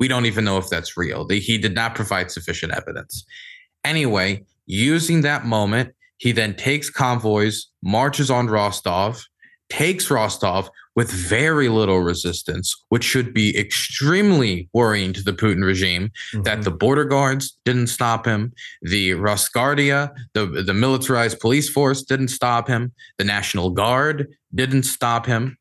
S2: We don't even know if that's real. he did not provide sufficient evidence. Anyway, using that moment, he then takes convoys, marches on Rostov, takes Rostov with very little resistance, which should be extremely worrying to the Putin regime. Mm-hmm. That the border guards didn't stop him, the Rosgvardia, the the militarized police force didn't stop him, the National Guard didn't stop him,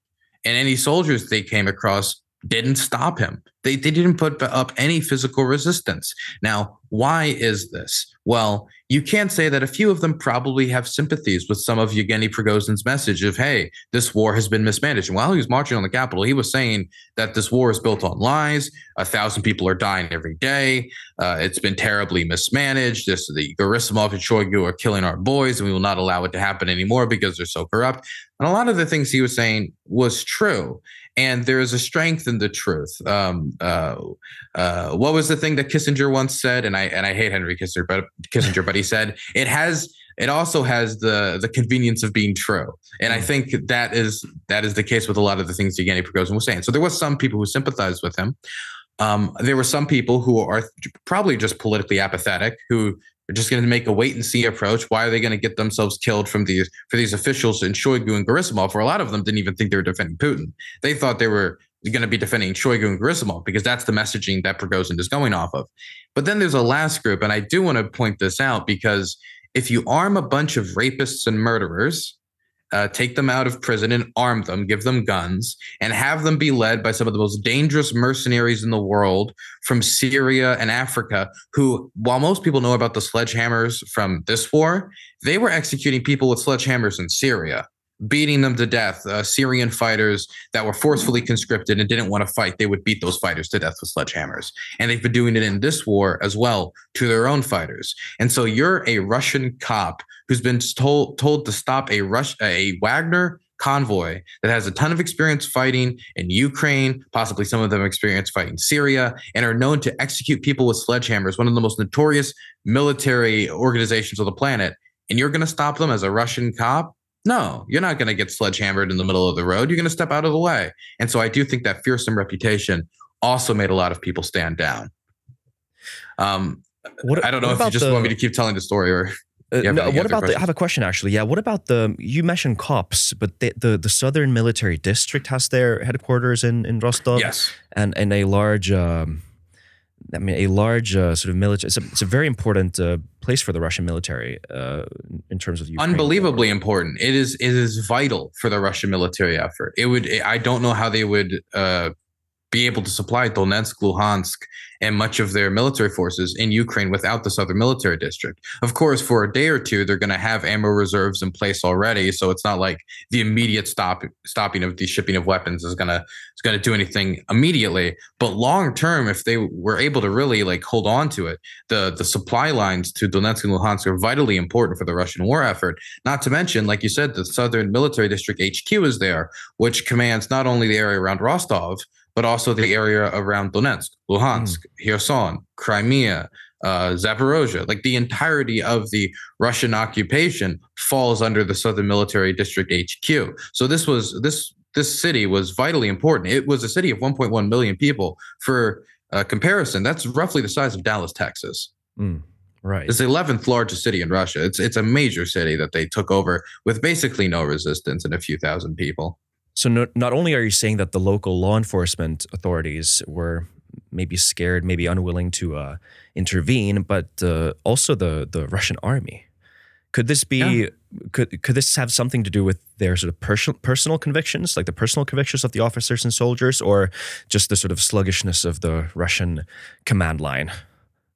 S2: and any soldiers they came across didn't stop him. They, they didn't put up any physical resistance. Now, why is this? Well, you can't say that a few of them probably have sympathies with some of Yevgeny Prigozhin's message of, hey, this war has been mismanaged. And while he was marching on the Capitol, he was saying that this war is built on lies. A thousand people are dying every day. Uh, it's been terribly mismanaged. This, the Gerasimov and Shoigu are killing our boys, and we will not allow it to happen anymore because they're so corrupt. And a lot of the things he was saying was true and there is a strength in the truth. Um, uh, uh, what was the thing that Kissinger once said? And I and I hate Henry Kissinger, but Kissinger, but he said it has. It also has the the convenience of being true, and I hmm. think that is that is the case with a lot of the things Yevgeny Prigozhin was saying. So there was some people who sympathized with him. Um, there were some people who are probably just politically apathetic, who they're just going to make a wait and see approach. Why are they going to get themselves killed from these for these officials in Shoigu and Gerasimov? For a lot of them, didn't even think they were defending Putin. They thought they were going to be defending Shoigu and Gerasimov because that's the messaging that Prigozhin is going off of. But then there's a last group, and I do want to point this out because if you arm a bunch of rapists and murderers, uh, take them out of prison and arm them, give them guns, and have them be led by some of the most dangerous mercenaries in the world from Syria and Africa, who, while most people know about the sledgehammers from this war, they were executing people with sledgehammers in Syria beating them to death. Uh, Syrian fighters that were forcefully conscripted and didn't want to fight, they would beat those fighters to death with sledgehammers. And they've been doing it in this war as well to their own fighters. And so you're a Russian cop who's been told told to stop a Rush a Wagner convoy that has a ton of experience fighting in Ukraine, possibly some of them experience fighting Syria, and are known to execute people with sledgehammers, one of the most notorious military organizations on the planet. And you're going to stop them as a Russian cop? No, you're not going to get sledgehammered in the middle of the road. You're going to step out of the way. And so I do think that fearsome reputation also made a lot of people stand down. Um, what, I don't know if you just the, want me to keep telling the story or.
S1: Uh, no, what about the? I have a question actually. Yeah, what about the? You mentioned cops, but the, the the Southern Military District has their headquarters in in Rostov.
S2: Yes,
S1: and and a large. Um, I mean, a large uh, sort of military. It's a, it's a very important uh, place for the Russian military uh, in terms of Ukraine.
S2: unbelievably important. It is it is vital for the Russian military effort. It would. I don't know how they would uh, be able to supply Donetsk, Luhansk, and much of their military forces in Ukraine without the Southern Military District. Of course, for a day or two, they're going to have ammo reserves in place already, so it's not like the immediate stop stopping of the shipping of weapons is going to is going to do anything immediately. But long term, if they were able to really like hold on to it, the the supply lines to Donetsk and Luhansk are vitally important for the Russian war effort. Not to mention, like you said, the Southern Military District HQ is there, which commands not only the area around Rostov but also the area around Donetsk, Luhansk, mm. Kherson, Crimea, uh, Zaporozhye. Like the entirety of the Russian occupation falls under the Southern Military District HQ. So this was this this city was vitally important. It was a city of 1.1 million people. For uh, comparison, that's roughly the size of Dallas, Texas.
S1: Mm. Right.
S2: It's the 11th largest city in Russia. It's it's a major city that they took over with basically no resistance and a few thousand people.
S1: So no, not only are you saying that the local law enforcement authorities were maybe scared, maybe unwilling to uh, intervene, but uh, also the the Russian army. Could this be? Yeah. Could could this have something to do with their sort of personal personal convictions, like the personal convictions of the officers and soldiers, or just the sort of sluggishness of the Russian command line?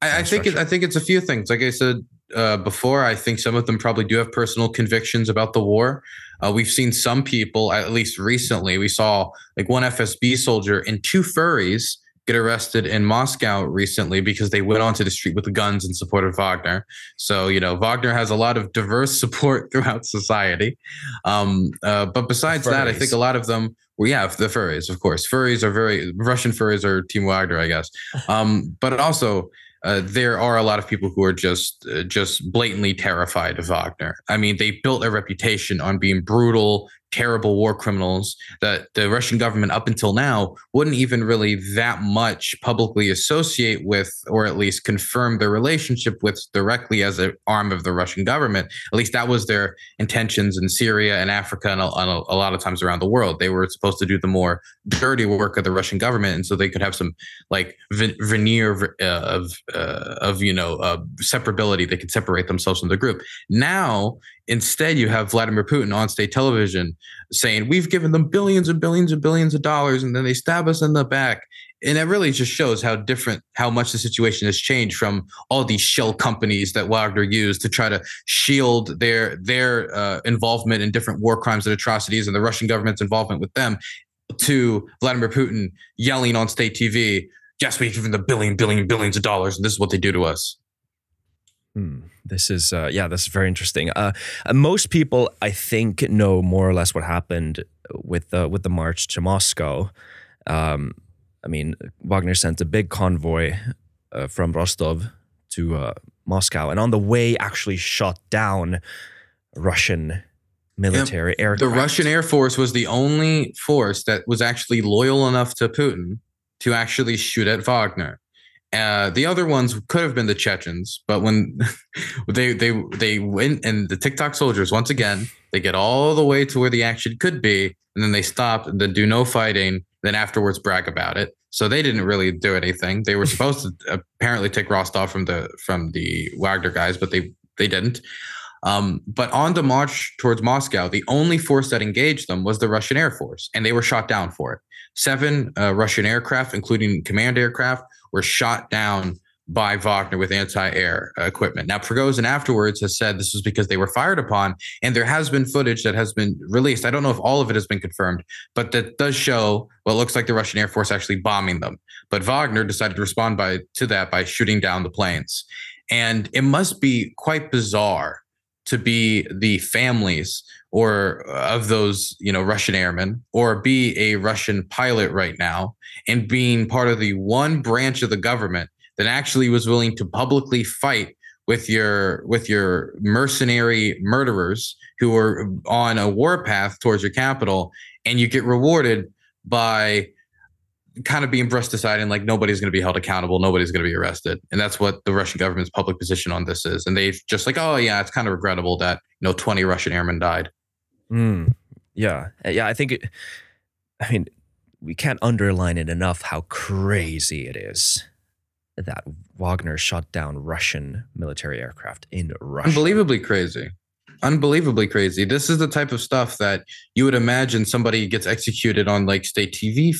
S2: I, I think it, I think it's a few things. Like I said uh, before, I think some of them probably do have personal convictions about the war. Uh, we've seen some people, at least recently, we saw like one FSB soldier and two furries get arrested in Moscow recently because they went onto the street with guns in support of Wagner. So, you know, Wagner has a lot of diverse <laughs> support throughout society. Um, uh, but besides that, I think a lot of them, well, yeah, the furries, of course. Furries are very, Russian furries are Team Wagner, I guess. Um, but also, uh, there are a lot of people who are just uh, just blatantly terrified of Wagner. I mean, they built a reputation on being brutal, terrible war criminals that the Russian government up until now wouldn't even really that much publicly associate with or at least confirm their relationship with directly as an arm of the Russian government. At least that was their intentions in Syria and Africa and a, a, lot of times around the world. They were supposed to do the more dirty work of the Russian government and so they could have some like veneer uh, of uh, of you know uh, separability they could separate themselves from the group. Now Instead, you have Vladimir Putin on state television saying, We've given them billions and billions and billions of dollars, and then they stab us in the back. And it really just shows how different, how much the situation has changed from all these shell companies that Wagner used to try to shield their their uh, involvement in different war crimes and atrocities, and the Russian government's involvement with them, to Vladimir Putin yelling on state TV, "Yes, we've given them billion, billion, billions of dollars, and this is what they do to us."
S1: Hmm. This is uh, yeah, this is very interesting. Uh, uh, most people, I think, know more or less what happened with the with the march to Moscow. Um, I mean, Wagner sent a big convoy uh, from Rostov to uh, Moscow, and on the way, actually shot down Russian military yep. aircraft.
S2: The Russian Air Force was the only force that was actually loyal enough to Putin to actually shoot at Wagner. Uh, the other ones could have been the Chechens, but when <laughs> they they they went and the TikTok soldiers once again they get all the way to where the action could be, and then they stop and then do no fighting. Then afterwards brag about it. So they didn't really do anything. They were supposed to <laughs> apparently take Rostov from the from the Wagner guys, but they they didn't. Um, but on the march towards Moscow, the only force that engaged them was the Russian Air Force, and they were shot down for it. Seven uh, Russian aircraft, including command aircraft, were shot down by Wagner with anti-air equipment. Now, Prigozhin afterwards has said this was because they were fired upon, and there has been footage that has been released. I don't know if all of it has been confirmed, but that does show what looks like the Russian Air Force actually bombing them. But Wagner decided to respond by to that by shooting down the planes, and it must be quite bizarre to be the families or of those you know Russian airmen or be a Russian pilot right now and being part of the one branch of the government that actually was willing to publicly fight with your with your mercenary murderers who are on a war path towards your capital and you get rewarded by kind of being brushed aside and like nobody's going to be held accountable, nobody's going to be arrested, and that's what the Russian government's public position on this is. And they've just like, oh yeah, it's kind of regrettable that you know 20 Russian airmen died.
S1: Mm, yeah, uh, yeah. I think. It, I mean, we can't underline it enough how crazy it is that Wagner shot down Russian military aircraft in Russia.
S2: Unbelievably crazy unbelievably crazy. This is the type of stuff that you would imagine somebody gets executed on like state TV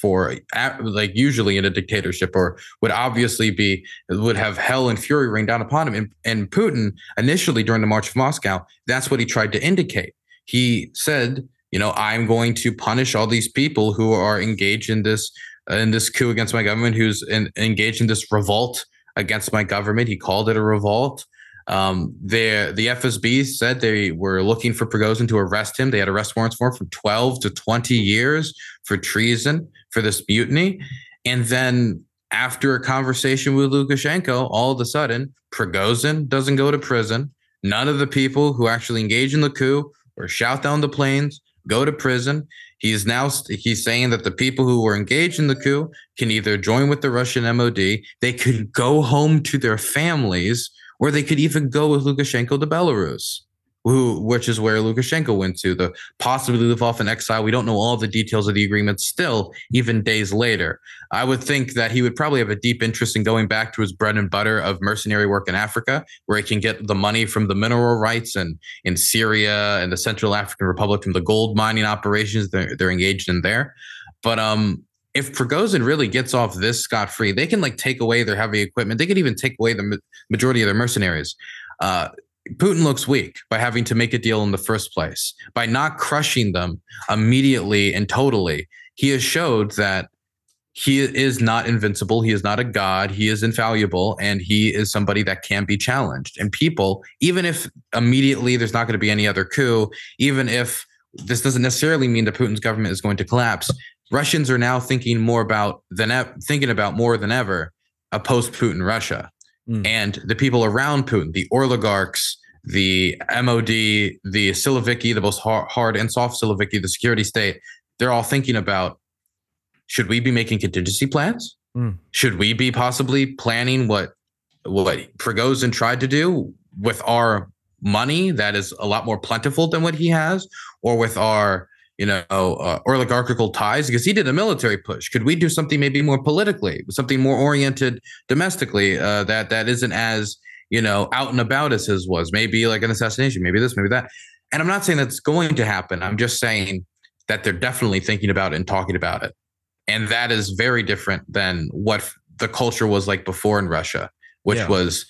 S2: for, like usually in a dictatorship, or would obviously be would have hell and fury rain down upon him. And, and Putin initially during the March of Moscow, that's what he tried to indicate. He said, you know, I'm going to punish all these people who are engaged in this in this coup against my government, who's in, engaged in this revolt against my government. He called it a revolt. Um, the the FSB said they were looking for Prigozhin to arrest him. They had arrest warrants for him from 12 to 20 years for treason for this mutiny. And then after a conversation with Lukashenko, all of a sudden, Prigozhin doesn't go to prison. None of the people who actually engage in the coup or shout down the planes go to prison. He's now he's saying that the people who were engaged in the coup can either join with the Russian MOD, they could go home to their families, or they could even go with Lukashenko to Belarus, who which is where Lukashenko went to, the possibly live off in exile. We don't know all the details of the agreement still, even days later. I would think that he would probably have a deep interest in going back to his bread and butter of mercenary work in Africa, where he can get the money from the mineral rights and in Syria and the Central African Republic from the gold mining operations they're, they're engaged in there. But um, if Prigozhin really gets off this scot free, they can like take away their heavy equipment. They could even take away the majority of their mercenaries. Uh, Putin looks weak by having to make a deal in the first place. By not crushing them immediately and totally, he has showed that he is not invincible. He is not a god. He is infallible, and he is somebody that can be challenged. And people, even if immediately there's not going to be any other coup, even if this doesn't necessarily mean that Putin's government is going to collapse, Russians are now thinking more about than thinking about more than ever a post Putin Russia. Mm. And the people around Putin, the oligarchs, the MOD, the Siloviki, the most hard and soft Siloviki, the security state, they're all thinking about should we be making contingency plans? Mm. Should we be possibly planning what what Prigozhin tried to do with our money that is a lot more plentiful than what he has, or with our you know uh, oligarchical ties? Because he did a military push. Could we do something maybe more politically, something more oriented domestically uh, that that isn't as you know out and about as his was? Maybe like an assassination, maybe this, maybe that. And I'm not saying that's going to happen. I'm just saying that they're definitely thinking about it and talking about it. And that is very different than what the culture was like before in Russia, which yeah. was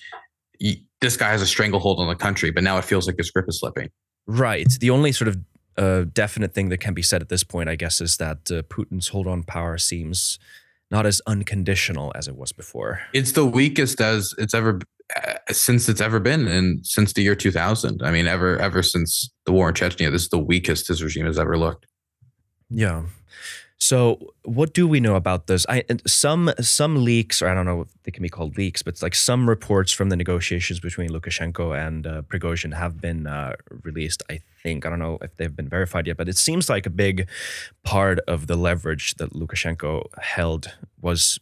S2: this guy has a stranglehold on the country, but now it feels like his grip is slipping.
S1: Right. The only sort of uh, definite thing that can be said at this point, I guess, is that uh, Putin's hold on power seems not as unconditional as it was before.
S2: It's the weakest as it's ever uh, since it's ever been, and since the year 2000. I mean, ever ever since the war in Chechnya, this is the weakest his regime has ever looked.
S1: Yeah. So, what do we know about this? I some some leaks, or I don't know if they can be called leaks, but it's like some reports from the negotiations between Lukashenko and uh, Prigozhin have been uh, released. I think I don't know if they've been verified yet, but it seems like a big part of the leverage that Lukashenko held was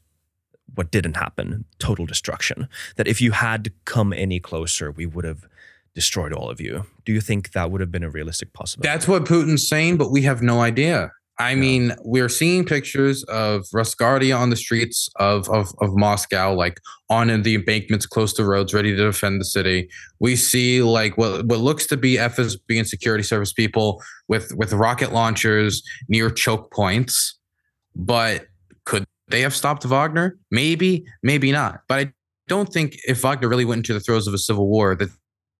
S1: what didn't happen: total destruction. That if you had come any closer, we would have destroyed all of you. Do you think that would have been a realistic possibility?
S2: That's what Putin's saying, but we have no idea. I yeah. mean, we're seeing pictures of Rosgvardia on the streets of, of, of Moscow, like on in the embankments close to roads, ready to defend the city. We see like what what looks to be FSB and security service people with with rocket launchers near choke points. But could they have stopped Wagner? Maybe, maybe not. But I don't think if Wagner really went into the throes of a civil war that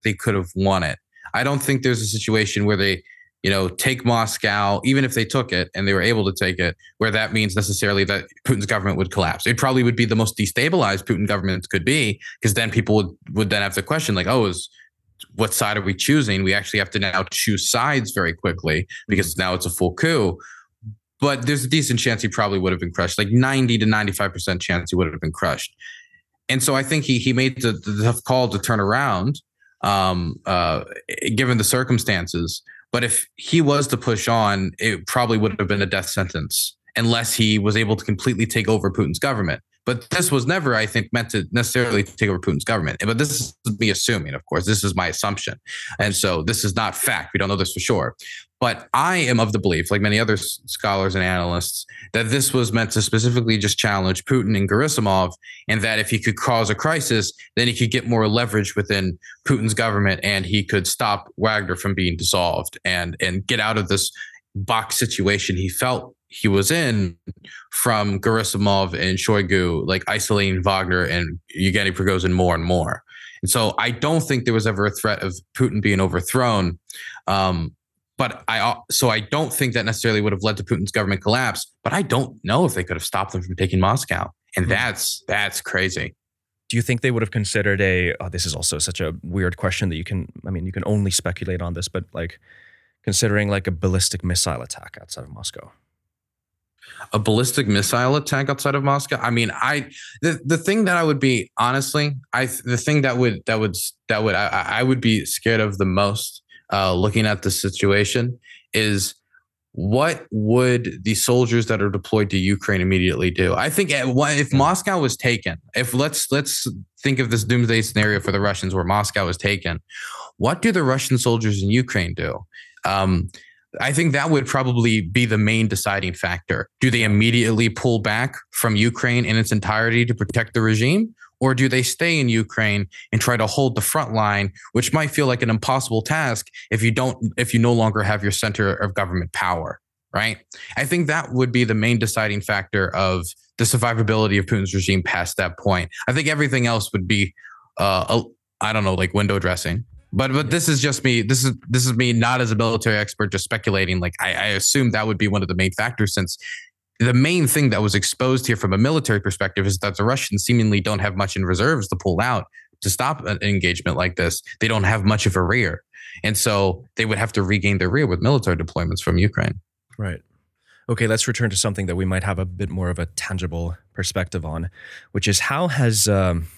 S2: they could have won it. I don't think there's a situation where they you know, take Moscow, even if they took it and they were able to take it, where that means necessarily that Putin's government would collapse. It probably would be the most destabilized Putin government could be, because then people would would then have to question, like, oh, is what side are we choosing? We actually have to now choose sides very quickly because now it's a full coup. But there's a decent chance he probably would have been crushed, like 90 to 95% chance he would have been crushed. And so I think he he made the, the tough call to turn around, um, uh, given the circumstances. But if he was to push on, it probably would have been a death sentence unless he was able to completely take over Putin's government. But this was never, I think, meant to necessarily take over Putin's government. But this is me assuming, of course. This is my assumption. And so this is not fact. We don't know this for sure. But I am of the belief, like many other scholars and analysts, that this was meant to specifically just challenge Putin and Gerasimov, and that if he could cause a crisis, then he could get more leverage within Putin's government, and he could stop Wagner from being dissolved and and get out of this box situation he felt he was in from Gerasimov and Shoigu, like isolating Wagner and Yevgeny Prigozhin more and more. And so I don't think there was ever a threat of Putin being overthrown. Um, but I so I don't think that necessarily would have led to Putin's government collapse. But I don't know if they could have stopped them from taking Moscow, and mm-hmm. that's that's crazy.
S1: Do you think they would have considered a? Oh, this is also such a weird question that you can. I mean, you can only speculate on this, but like considering like a ballistic missile attack outside of Moscow
S2: a ballistic missile attack outside of Moscow. I mean, I the, the thing that I would be honestly, I the thing that would that would that would I, I would be scared of the most uh, looking at the situation is what would the soldiers that are deployed to Ukraine immediately do? I think if Moscow was taken, if let's let's think of this doomsday scenario for the Russians where Moscow was taken, what do the Russian soldiers in Ukraine do? Um, I think that would probably be the main deciding factor. Do they immediately pull back from Ukraine in its entirety to protect the regime? Or do they stay in Ukraine and try to hold the front line, which might feel like an impossible task if you don't, if you no longer have your center of government power, right? I think that would be the main deciding factor of the survivability of Putin's regime past that point. I think everything else would be, uh, I don't know, like window dressing. But but this is just me. This is this is me not as a military expert, just speculating. Like I, I assume that would be one of the main factors, since the main thing that was exposed here from a military perspective is that the Russians seemingly don't have much in reserves to pull out to stop an engagement like this. They don't have much of a rear, and so they would have to regain their rear with military deployments from Ukraine.
S1: Right. Okay, let's return to something that we might have a bit more of a tangible perspective on, which is how has um,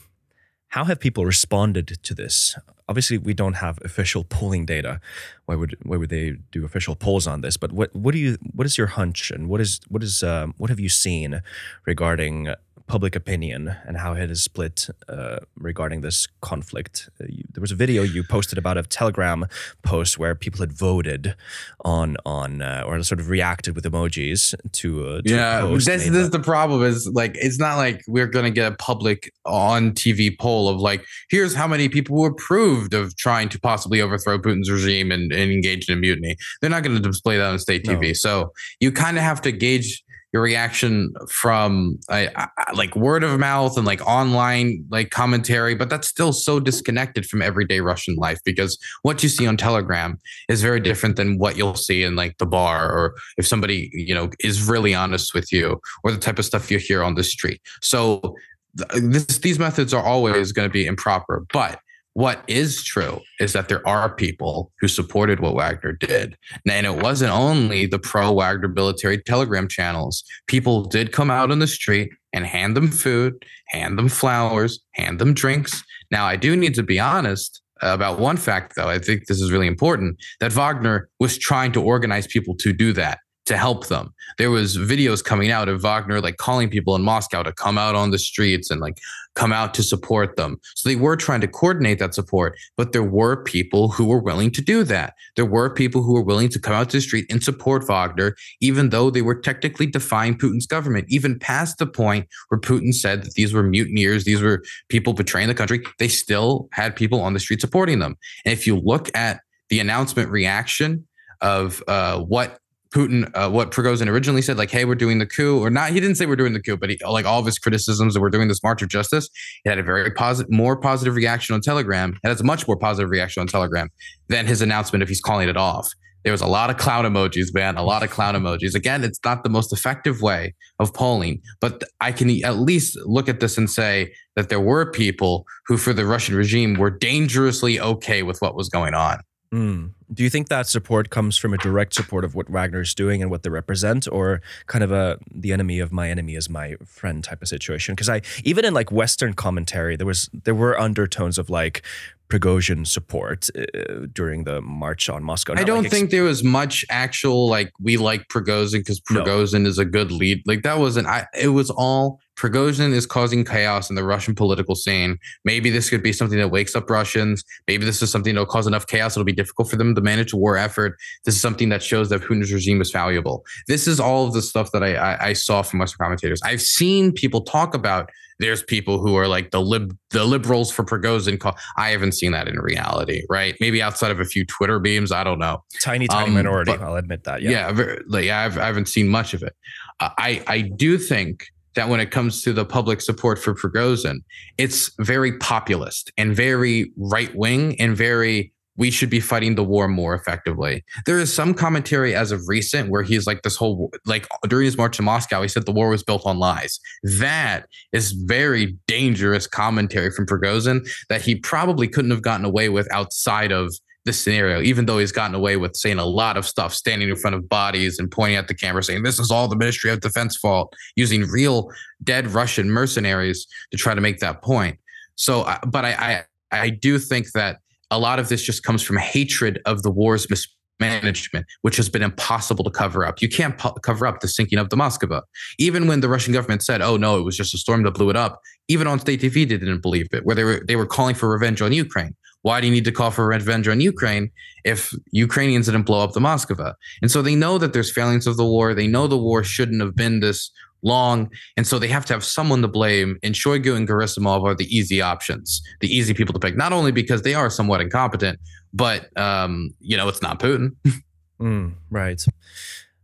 S1: how have people responded to this? Obviously, we don't have official polling data. Why would why would they do official polls on this? But what what do you what is your hunch and what is what is um, what have you seen regarding public opinion and how it is split uh, regarding this conflict. Uh, you, there was a video you posted about a Telegram post where people had voted on on uh, or sort of reacted with emojis to, uh, to
S2: yeah. This, this is the problem is like it's not like we're gonna get a public on TV poll of like here's how many people approved of trying to possibly overthrow Putin's regime and, and engage in a mutiny. They're not going to display that on state TV. No. So you kind of have to gauge your reaction from uh, like word of mouth and like online like commentary but that's still so disconnected from everyday russian life because what you see on telegram is very different than what you'll see in like the bar or if somebody you know is really honest with you or the type of stuff you hear on the street. So this, these methods are always going to be improper but what is true is that there are people who supported what Wagner did. And it wasn't only the pro Wagner military telegram channels. People did come out on the street and hand them food, hand them flowers, hand them drinks. Now, I do need to be honest about one fact, though. I think this is really important that Wagner was trying to organize people to do that to help them. There was videos coming out of Wagner like calling people in Moscow to come out on the streets and like come out to support them. So they were trying to coordinate that support, but there were people who were willing to do that. There were people who were willing to come out to the street and support Wagner, even though they were technically defying Putin's government, even past the point where Putin said that these were mutineers, these were people betraying the country. They still had people on the street supporting them. And if you look at the announcement reaction of uh, what Putin, uh, what Prigozhin originally said, like, "Hey, we're doing the coup," or not. He didn't say we're doing the coup, but he, like all of his criticisms that we're doing this March of Justice, it had a very positive, more positive reaction on Telegram. It has a much more positive reaction on Telegram than his announcement if he's calling it off. There was a lot of clown emojis, man, a lot of clown emojis. Again, it's not the most effective way of polling, but I can at least look at this and say that there were people who, for the Russian regime, were dangerously okay with what was going on.
S1: Mm. Do you think that support comes from a direct support of what Wagner's doing and what they represent, or kind of a the enemy of my enemy is my friend type of situation? Because I even in like Western commentary, there was there were undertones of like Prigozhin support uh, during the march on Moscow.
S2: Not I don't like ex- think there was much actual like we like Prigozhin because Prigozhin no. is a good lead. Like that wasn't. I. It was all Prigozhin is causing chaos in the Russian political scene. Maybe this could be something that wakes up Russians. Maybe this is something that'll cause enough chaos it'll be difficult for them to manage a war effort. This is something that shows that Putin's regime is valuable. This is all of the stuff that I, I, I saw from Western commentators. I've seen people talk about there's people who are like the lib the liberals for Prigozhin. Call. I haven't seen that in reality, right? Maybe outside of a few Twitter beams, I don't know.
S1: Tiny, tiny um, minority. But, I'll admit that. Yeah,
S2: yeah. Very, like I've I haven't seen much of it. Uh, I I do think that when it comes to the public support for Prigozhin, it's very populist and very right wing and very we should be fighting the war more effectively. There is some commentary as of recent where he's like this whole like during his march to Moscow, he said the war was built on lies. That is very dangerous commentary from Prigozhin that he probably couldn't have gotten away with outside of this scenario, even though he's gotten away with saying a lot of stuff, standing in front of bodies and pointing at the camera, saying this is all the Ministry of Defense fault, using real dead Russian mercenaries to try to make that point. So, uh, but I, I, I do think that a lot of this just comes from hatred of the war's mismanagement, which has been impossible to cover up. You can't po- cover up the sinking of the Moskva. Even when the Russian government said, "Oh no, it was just a storm that blew it up," even on state TV, they didn't believe it. Where they were they were calling for revenge on Ukraine. Why do you need to call for revenge on Ukraine if Ukrainians didn't blow up the Moskva? And so they know that there's failings of the war. They know the war shouldn't have been this long. And so they have to have someone to blame. And Shoigu and Gerasimov are the easy options, the easy people to pick, not only because they are somewhat incompetent, but, um, you know, it's not Putin. <laughs>
S1: mm, right.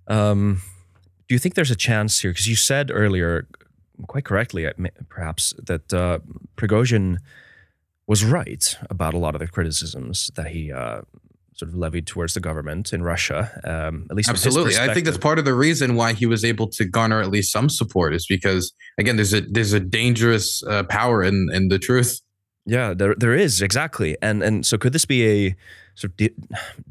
S1: Um, do you think there's a chance here? Because you said earlier, quite correctly, perhaps, that uh, Prigozhin was right about a lot of the criticisms that he uh, sort of levied towards the government in Russia. Um, at least
S2: absolutely, I think that's part of the reason why he was able to garner at least some support is because again, there's a there's a dangerous uh, power in in the truth.
S1: Yeah, there there is exactly, and and so could this be a sort of da-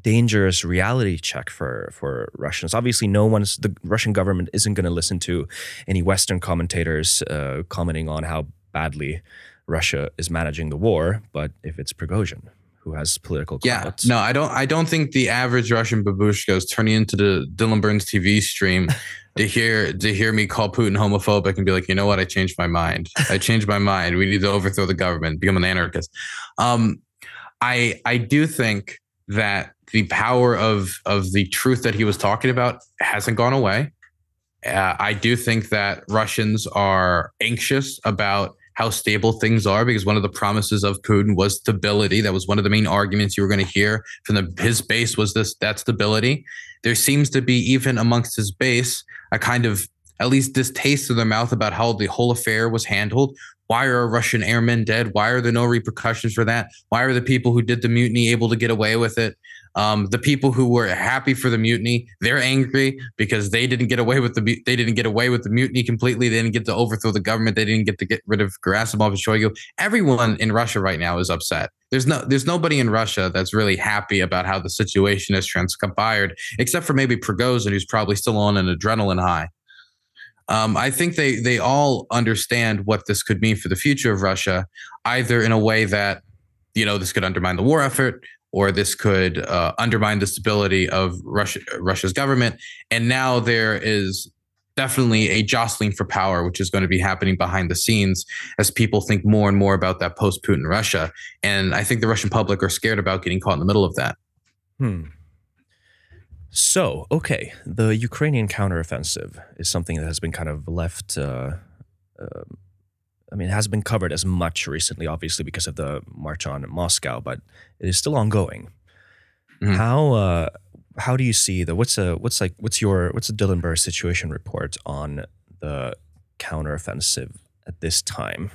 S1: dangerous reality check for for Russians. Obviously, no one's the Russian government isn't going to listen to any Western commentators uh, commenting on how badly Russia is managing the war. But if it's Prigozhin who has political
S2: clout. yeah, no, I don't. I don't think the average Russian babushka is turning into the Dylan Burns TV stream. <laughs> to hear to hear me call Putin homophobic and be like, you know what, I changed my mind. I changed my mind. We need to overthrow the government, become an anarchist. Um, I I do think that the power of of the truth that he was talking about hasn't gone away. Uh, I do think that Russians are anxious about how stable things are because one of the promises of Putin was stability. That was one of the main arguments you were going to hear from the, his base was this that stability. There seems to be even amongst his base a kind of at least distaste in their mouth about how the whole affair was handled. Why are Russian airmen dead? Why are there no repercussions for that? Why are the people who did the mutiny able to get away with it? Um, the people who were happy for the mutiny, they're angry because they didn't get away with the they didn't get away with the mutiny completely. They didn't get to overthrow the government. They didn't get to get rid of Gerasimov and Shoigu. Everyone in Russia right now is upset. There's no there's nobody in Russia that's really happy about how the situation has transpired, except for maybe Prigozhin, who's probably still on an adrenaline high. Um, I think they they all understand what this could mean for the future of Russia, either in a way that you know this could undermine the war effort, or this could uh, undermine the stability of Russia Russia's government. And now there is definitely a jostling for power, which is going to be happening behind the scenes as people think more and more about that post Putin Russia. And I think the Russian public are scared about getting caught in the middle of that.
S1: Hmm. So, okay, the Ukrainian counteroffensive is something that has been kind of left. Uh, uh, I mean, it hasn't been covered as much recently, obviously, because of the march on Moscow, but it is still ongoing. Mm-hmm. How uh, how do you see the what's a what's like what's your what's the Dylan Burns situation report on the counteroffensive at this time?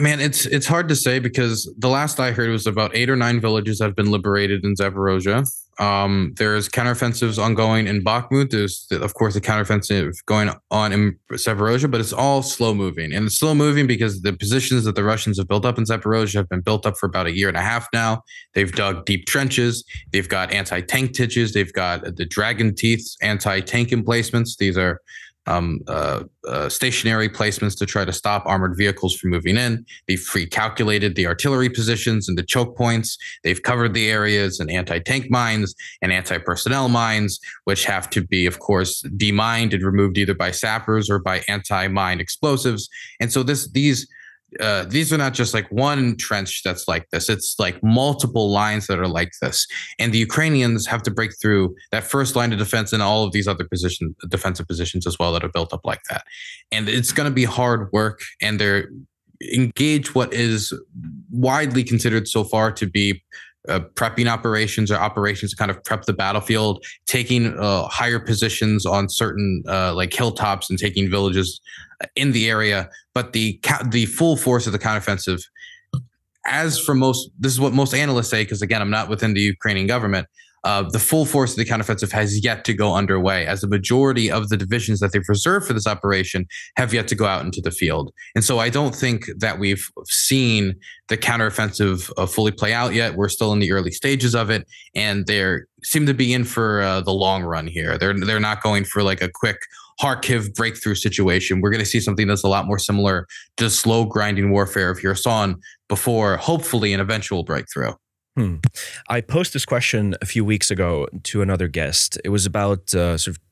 S2: Man, it's it's hard to say because the last I heard was about eight or nine villages have been liberated in Zaporozhye. Um, there's counteroffensives ongoing in Bakhmut. There's, of course, a counteroffensive going on in Zaporozhye, but it's all slow moving. And it's slow moving because the positions that the Russians have built up in Zaporozhye have been built up for about a year and a half now. They've dug deep trenches. They've got anti tank ditches. They've got the Dragon Teeth anti tank emplacements. These are um, uh, uh, stationary placements to try to stop armored vehicles from moving in. They've pre-calculated the artillery positions and the choke points. They've covered the areas and anti-tank mines and anti-personnel mines, which have to be, of course, demined and removed either by sappers or by anti-mine explosives. And so this these uh, these are not just like one trench that's like this. It's like multiple lines that are like this. And the Ukrainians have to break through that first line of defense and all of these other position defensive positions as well that are built up like that. And it's going to be hard work. And they're engage what is widely considered so far to be uh, prepping operations or operations to kind of prep the battlefield, taking uh, higher positions on certain uh, like hilltops and taking villages in the area. But the the full force of the counteroffensive, as for most, this is what most analysts say. Because again, I'm not within the Ukrainian government uh, the full force of the counteroffensive has yet to go underway, as the majority of the divisions that they've reserved for this operation have yet to go out into the field. And so I don't think that we've seen the counteroffensive uh, fully play out yet. We're still in the early stages of it, and they seem to be in for uh, the long run here. They're they're not going for like a quick Kharkiv breakthrough situation. We're going to see something that's a lot more similar to slow grinding warfare of Kherson before hopefully an eventual breakthrough.
S1: Hmm. I posed this question a few weeks ago to another guest. It was about uh, sort of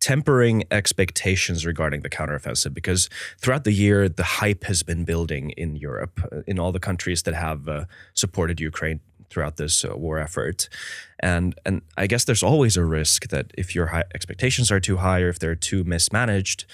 S1: tempering expectations regarding the counteroffensive because throughout the year the hype has been building in Europe uh, in all the countries that have uh, supported Ukraine throughout this uh, war effort and and I guess there's always a risk that if your expectations are too high or if they're too mismanaged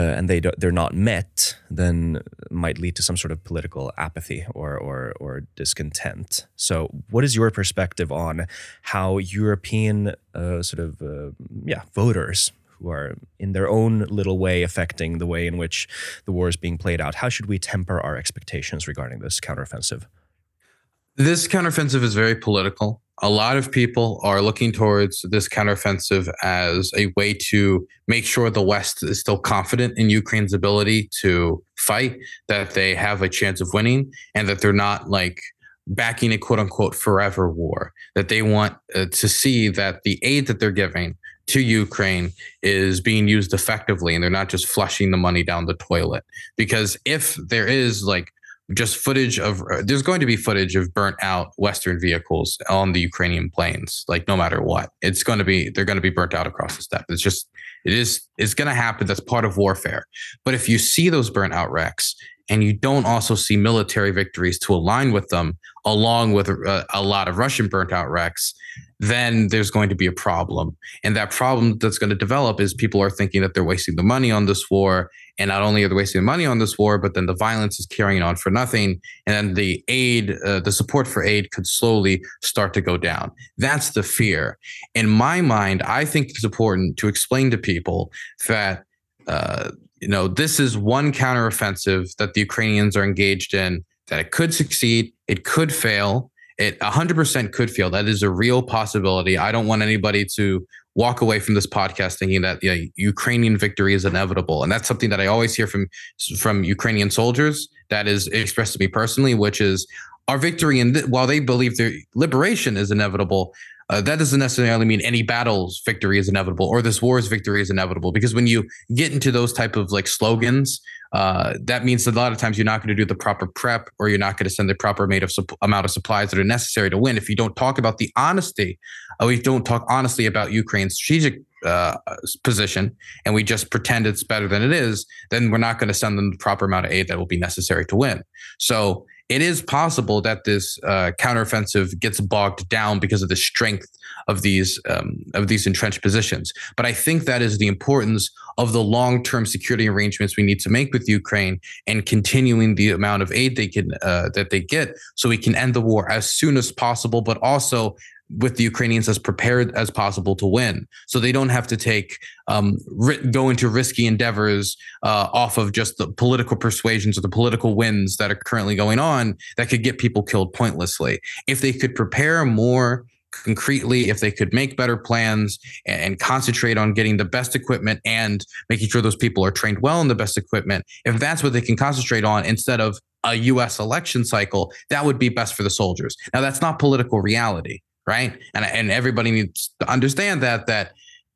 S1: and they they're not met, then might lead to some sort of political apathy or or or discontent. So, what is your perspective on how European uh, sort of uh, yeah voters who are in their own little way affecting the way in which the war is being played out? How should we temper our expectations regarding this counteroffensive?
S2: This counteroffensive is very political a lot of people are looking towards this counteroffensive as a way to make sure the West is still confident in Ukraine's ability to fight, that they have a chance of winning, and that they're not like backing a quote unquote forever war, that they want uh, to see that the aid that they're giving to Ukraine is being used effectively and they're not just flushing the money down the toilet. Because if there is like just footage of uh, there's going to be footage of burnt out western vehicles on the ukrainian plains like no matter what. It's going to be they're going to be burnt out across the steppe. It's just it is it's going to happen. That's part of warfare. But if you see those burnt out wrecks and you don't also see military victories to align with them along with a, uh, a lot of russian burnt out wrecks then there's going to be a problem. And that problem that's going to develop is people are thinking that they're wasting the money on this war. And not only are they wasting the money on this war, but then the violence is carrying on for nothing. And then the aid, uh, the support for aid could slowly start to go down. That's the fear. In my mind, I think it's important to explain to people that. Uh, you know, this is one counteroffensive that the Ukrainians are engaged in, that it could succeed, it could fail, it 100% could fail. That is a real possibility. I don't want anybody to walk away from this podcast thinking that you know, Ukrainian victory is inevitable. And that's something that I always hear from from Ukrainian soldiers that is expressed to me personally, which is our victory. And th- while they believe their liberation is inevitable, uh, that doesn't necessarily mean any battle's victory is inevitable or this war's victory is inevitable. Because when you get into those type of like slogans, uh, that means that a lot of times you're not going to do the proper prep or you're not going to send the proper of, amount of supplies that are necessary to win. If you don't talk about the honesty, or we don't talk honestly about Ukraine's strategic uh, position and we just pretend it's better than it is, then we're not going to send them the proper amount of aid that will be necessary to win. So it is possible that this uh, counteroffensive gets bogged down because of the strength of these um, of these entrenched positions. But I think that is the importance of the long term security arrangements we need to make with Ukraine and continuing the amount of aid they can uh, that they get, so we can end the war as soon as possible, but also with the Ukrainians as prepared as possible to win. So they don't have to take um, ri- go into risky endeavors uh, off of just the political persuasions or the political wins that are currently going on that could get people killed pointlessly. If they could prepare more concretely, if they could make better plans and, and, concentrate on getting the best equipment and making sure those people are trained well in the best equipment, if that's what they can concentrate on instead of a US election cycle, that would be best for the soldiers. Now, that's not political reality right? And and everybody needs to understand that that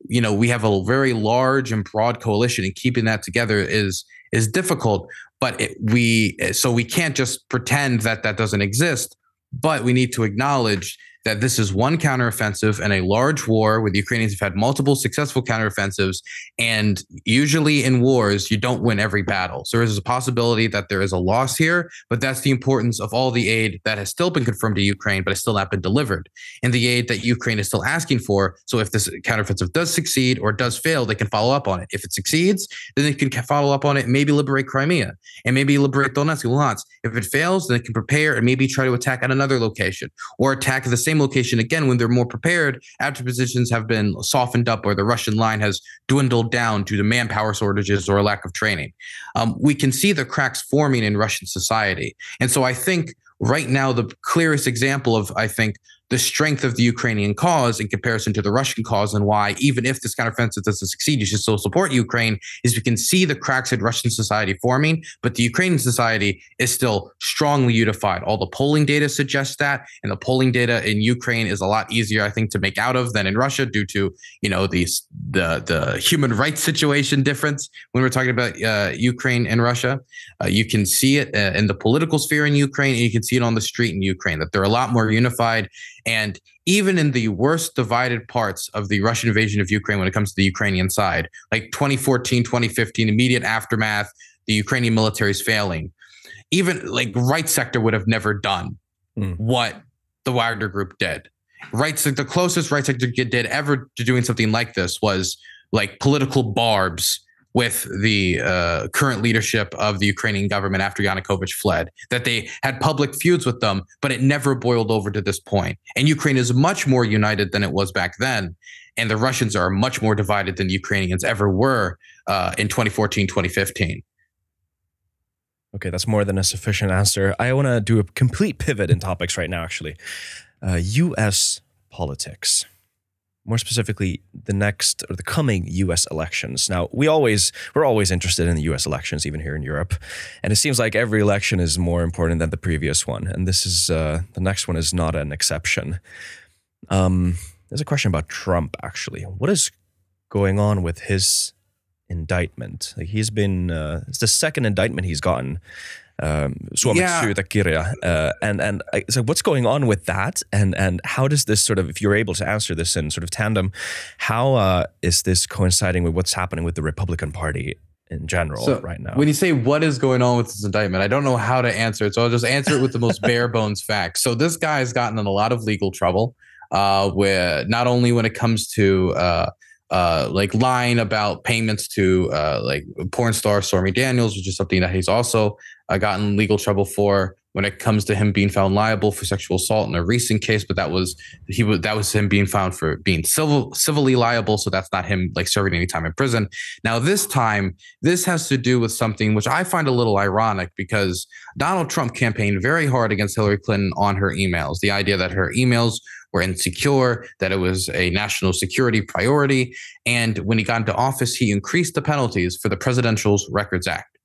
S2: you know we have a very large and broad coalition, and keeping that together is is difficult. But it, we so we can't just pretend that that doesn't exist. But we need to acknowledge that this is one counteroffensive and a large war where the Ukrainians have had multiple successful counteroffensives. And usually in wars, you don't win every battle. So there is a possibility that there is a loss here, but that's the importance of all the aid that has still been confirmed to Ukraine, but has still not been delivered, and the aid that Ukraine is still asking for. So if this counteroffensive does succeed or does fail, they can follow up on it. If it succeeds, then they can follow up on it, and maybe liberate Crimea and maybe liberate Donetsk and Luhansk. If it fails, then they can prepare and maybe try to attack at another location or attack the same same location again when they're more prepared after positions have been softened up or the Russian line has dwindled down due to manpower shortages or a lack of training. Um, we can see the cracks forming in Russian society. And so I think right now, the clearest example of, I think, the strength of the Ukrainian cause in comparison to the Russian cause and why, even if this counteroffensive doesn't succeed, you should still support Ukraine, is we can see the cracks in Russian society forming, but the Ukrainian society is still strongly unified. All the polling data suggests that, and the polling data in Ukraine is a lot easier, I think, to make out of than in Russia due to, you know, these the the human rights situation difference when we're talking about uh, Ukraine and Russia. Uh, you can see it uh, in the political sphere in Ukraine, and you can see it on the street in Ukraine that they're a lot more unified and even in the worst divided parts of the Russian invasion of Ukraine when it comes to the Ukrainian side, like 2014, 2015, immediate aftermath, the Ukrainian military is failing. Even like right sector would have never done mm. what the Wagner group did. Right, so the closest right sector did ever to doing something like this was like political barbs with the uh, current leadership of the Ukrainian government after Yanukovych fled, that they had public feuds with them, but it never boiled over to this point. And Ukraine is much more united than it was back then. And the Russians are much more divided than the Ukrainians ever were uh, in 2014, 2015.
S1: Okay, that's more than a sufficient answer. I want to do a complete pivot in topics right now, actually. Uh, US politics more specifically the next or the coming US elections. Now, we always we're always interested in the US elections even here in Europe. And it seems like every election is more important than the previous one, and this is uh, the next one is not an exception. Um, there's a question about Trump actually. What is going on with his indictment? Like he's been uh, it's the second indictment he's gotten um, suomeksi yeah. kirja. Uh, and and I, so what's going on with that? And and how does this sort of, if you're able to answer this in sort of tandem, how uh, is this coinciding with what's happening with the Republican Party in general so right now.
S2: When you say what is going on with this indictment, I don't know how to answer it. So I'll just answer it with the most <laughs> bare bones facts. So this guy has gotten in a lot of legal trouble, uh, where not only when it comes to uh, uh, like lying about payments to uh, like porn star Stormy Daniels, which is something that he's also uh, gotten legal trouble for when it comes to him being found liable for sexual assault in a recent case. But that was he was that was him being found for being civil civilly liable, so that's not him like serving any time in prison. Now this time, this has to do with something which I find a little ironic because Donald Trump campaigned very hard against Hillary Clinton on her emails. The idea that her emails were insecure, that it was a national security priority. And when he got into office, he increased the penalties for the Presidential Records Act.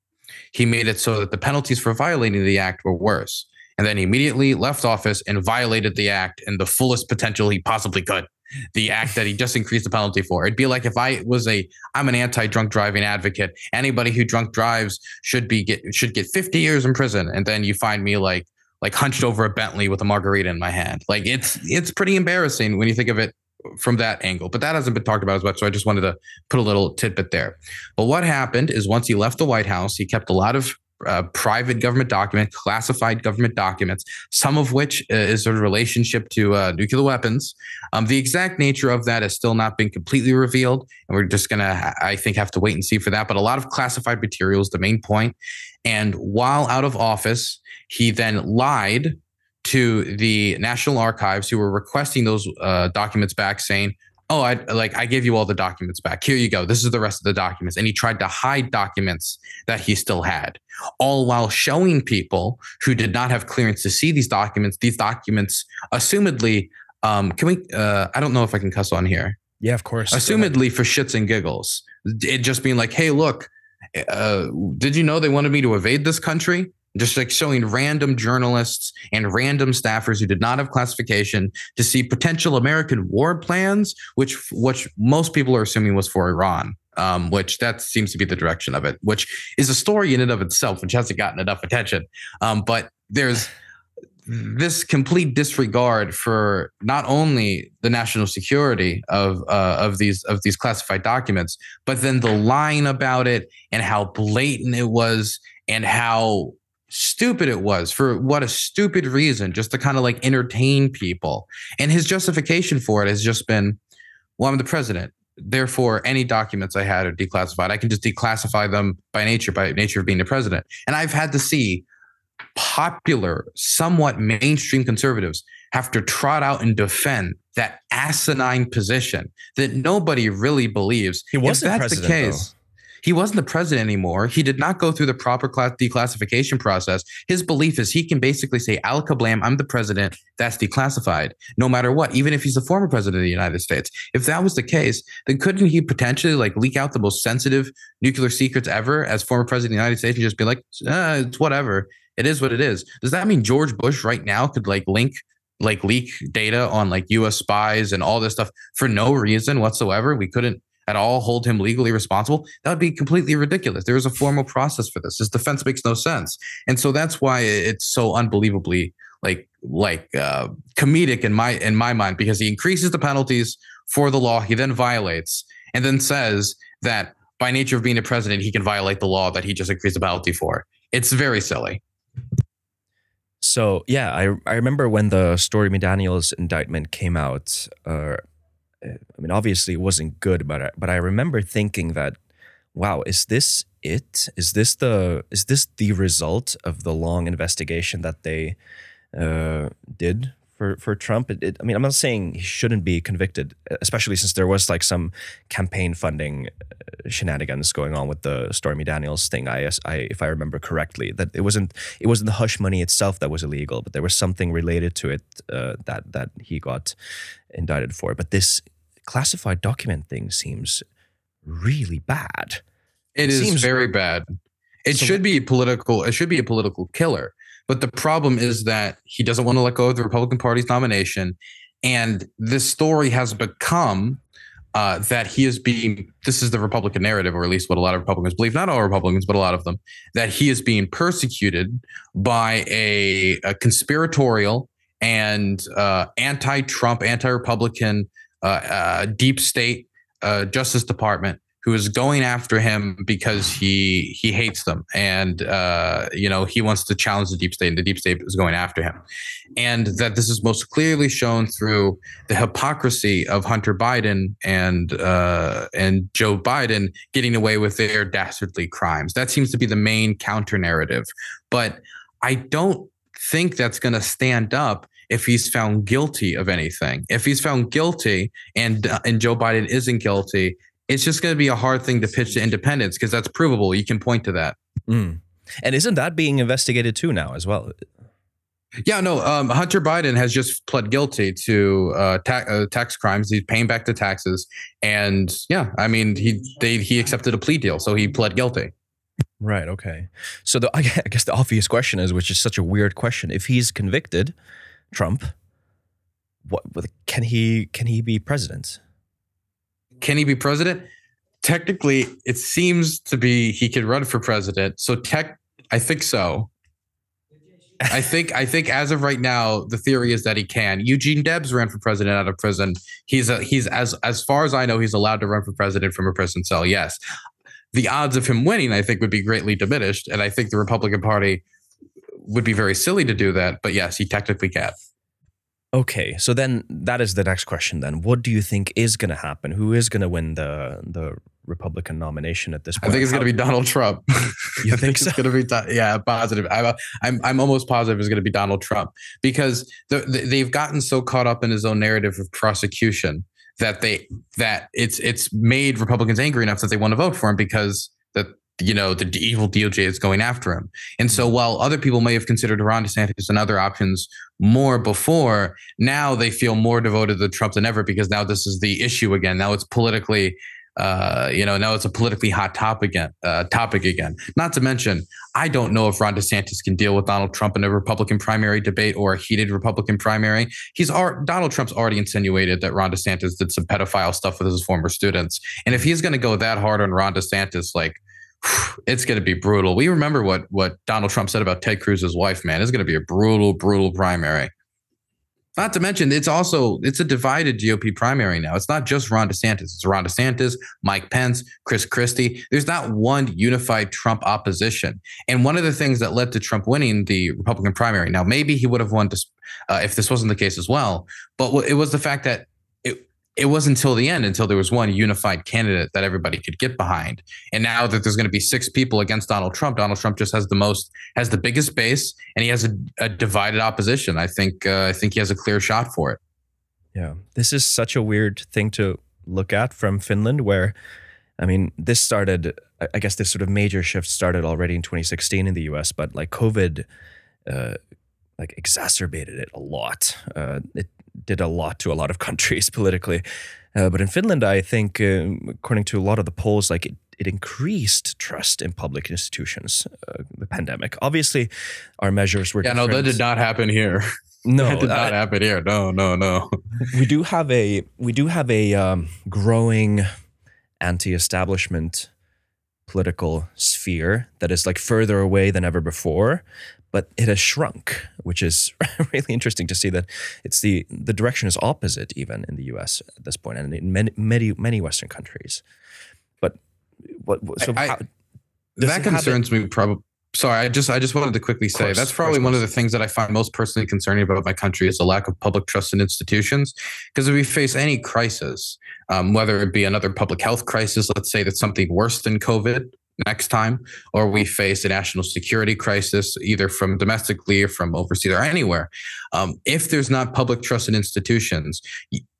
S2: He made it so that the penalties for violating the act were worse. And then he immediately left office and violated the act in the fullest potential he possibly could. The act that he just increased the penalty for. It'd be like if I was a I'm an anti-drunk driving advocate. Anybody who drunk drives should be get should get 50 years in prison. And then you find me like like hunched over a Bentley with a margarita in my hand. Like it's it's pretty embarrassing when you think of it from that angle. But that hasn't been talked about as much. So I just wanted to put a little tidbit there. But what happened is once he left the White House, he kept a lot of uh, private government documents, classified government documents, some of which uh, is sort of relationship to uh, nuclear weapons. Um, the exact nature of that has still not been completely revealed, and we're just gonna, I think, have to wait and see for that. But a lot of classified materials, the main point. And while out of office, he then lied to the National Archives who were requesting those uh, documents back, saying, "Oh, I like I gave you all the documents back. Here you go. This is the rest of the documents." And he tried to hide documents that he still had, all while showing people who did not have clearance to see these documents. These documents, assumedly, um, can we? Uh, I don't know if I can cuss on here.
S1: Yeah, of course.
S2: Assumedly for shits and giggles, it just being like, "Hey, look." Uh, did you know they wanted me to evade this country? just like showing random journalists and random staffers who did not have classification to see potential American war plans, which which most people are assuming was for Iran. Um, which that seems to be the direction of it, which is a story in and of itself, which hasn't gotten enough attention. Um, but there's this complete disregard for not only the national security of uh, of these of these classified documents, but then the line about it and how blatant it was and how stupid it was for what a stupid reason just to kind of like entertain people. And his justification for it has just been well i'm the president. Therefore any documents i had are declassified. I can just declassify them by nature by nature of being the president. And i've had to see popular somewhat mainstream conservatives have to trot out and defend that asinine position that nobody really believes
S1: he wasn't if that's the case though
S2: he wasn't the president anymore. He did not go through the proper class declassification process. His belief is he can basically say, Al Kablam, I'm the president. That's declassified, no matter what, even if he's the former president of the United States. If that was the case, then couldn't he potentially like leak out the most sensitive nuclear secrets ever as former president of the United States and just be like, uh, it's whatever. It is what it is. Does that mean George Bush right now could like link like leak data on like US spies and all this stuff for no reason whatsoever? We couldn't at all hold him legally responsible, that would be completely ridiculous. There is a formal process for this. His defense makes no sense. And so that's why it's so unbelievably like like uh, comedic in my in my mind because he increases the penalties for the law he then violates and then says that by nature of being a president he can violate the law that he just increased the penalty for. It's very silly.
S1: So yeah, I I remember when the Stormy Daniels indictment came out. Uh, I mean, obviously it wasn't good, but I, but I remember thinking that, wow, is this it? Is this the is this the result of the long investigation that they uh, did for for Trump? It, it, I mean, I'm not saying he shouldn't be convicted, especially since there was like some campaign funding uh, shenanigans going on with the Stormy Daniels thing. I, I if I remember correctly, that it wasn't it wasn't the hush money itself that was illegal, but there was something related to it uh, that that he got indicted for. But this classified document thing seems really bad.
S2: It, it is seems very bad. It so should be political. It should be a political killer. But the problem is that he doesn't want to let go of the Republican Party's nomination. And this story has become uh, that he is being, this is the Republican narrative, or at least what a lot of Republicans believe, not all Republicans, but a lot of them, that he is being persecuted by a, a conspiratorial and uh, anti Trump, anti Republican uh, uh, deep state uh, Justice Department who is going after him because he he hates them. And uh, you know he wants to challenge the deep state and the deep state is going after him. And that this is most clearly shown through the hypocrisy of Hunter Biden and uh, and Joe Biden getting away with their dastardly crimes. That seems to be the main counter narrative. But I don't think that's going to stand up if he's found guilty of anything. If he's found guilty and uh, and Joe Biden isn't guilty, it's just going to be a hard thing to pitch to independents because that's provable. You can point to that.
S1: Mm. And isn't that being investigated too now as well?
S2: Yeah, no. Um, Hunter Biden has just pled guilty to uh, ta- uh, tax crimes. He's paying back the taxes, and yeah, I mean, he they he accepted a plea deal, so he pled guilty.
S1: Right. Okay. So the <laughs> I guess the obvious question is, which is such a weird question, if he's convicted, Trump, what can he can he be president?
S2: Can he be president? Technically, it seems to be he could run for president. So tech, I think so. I think I think as of right now, the theory is that he can. Eugene Debs ran for president out of prison. He's a he's as as far as I know, he's allowed to run for president from a prison cell. Yes. The odds of him winning, I think, would be greatly diminished. And I think the Republican Party would be very silly to do that. But yes, he technically can.
S1: Okay, so then that is the next question. Then, what do you think is going to happen? Who is going to win the the Republican nomination at this point?
S2: I think it's going to be Donald Trump. <laughs>
S1: You <laughs> think, think so?
S2: It's going to be yeah, positive. I'm I'm I'm almost positive it's going to be Donald Trump because the, the, they've gotten so caught up in his own narrative of prosecution that they that it's it's made Republicans angry enough that they want to vote for him because that you know, the evil DOJ is going after him. And so mm-hmm. while other people may have considered Ron DeSantis and other options more before, now they feel more devoted to Trump than ever because now this is the issue again. Now it's politically, uh, you know, now it's a politically hot topic again. Uh, topic again. Not to mention, I don't know if Ron DeSantis can deal with Donald Trump in a Republican primary debate or a heated Republican primary. He's Donald Trump's already insinuated that Ron DeSantis did some pedophile stuff with his former students, and if he's going to go that hard on Ron DeSantis, like it's going to be brutal. We remember what what Donald Trump said about Ted Cruz's wife, man. It's going to be a brutal, brutal primary. Not to mention, it's also it's a divided GOP primary now. It's not just Ron DeSantis. It's Ron DeSantis, Mike Pence, Chris Christie. There's not one unified Trump opposition. And one of the things that led to Trump winning the Republican primary. Now, maybe he would have won uh, if this wasn't the case as well. But it was the fact that it wasn't until the end until there was one unified candidate that everybody could get behind. And now that there's going to be six people against donald trump donald trump just has the most has the biggest base and he has a, a divided opposition. I think uh, i think he has a clear shot for it.
S1: Yeah. This is such a weird thing to look at from finland where i mean this started i guess this sort of major shift started already in 2016 in the us but like covid uh, like exacerbated it a lot. Uh, it did a lot to a lot of <laughs> countries politically. Uh, but in Finland, I think, uh, according to a lot of the polls, like it, it increased trust in public institutions. Uh, the pandemic, obviously, our measures were.
S2: Yeah,
S1: different. <laughs>
S2: no, that did not happen here.
S1: No,
S2: that did not happen here. No, no, no.
S1: we do have a we do have a um, growing anti-establishment political sphere that is like further away than ever before but it has shrunk, which is <laughs> really interesting to see that it's the the direction is opposite even in the U.S. at this point, and in many many many Western countries. But what so I, how,
S2: that concerns me probably. Sorry, I just I just wanted to quickly say course, that's probably one of the things that I find most personally concerning about my country is the lack of public trust in institutions. Because if we face any crisis, um, whether it be another public health crisis, let's say that's something worse than COVID, next time, or we face a national security crisis, either from domestically or from overseas or anywhere. Um, if there's not public trust in institutions,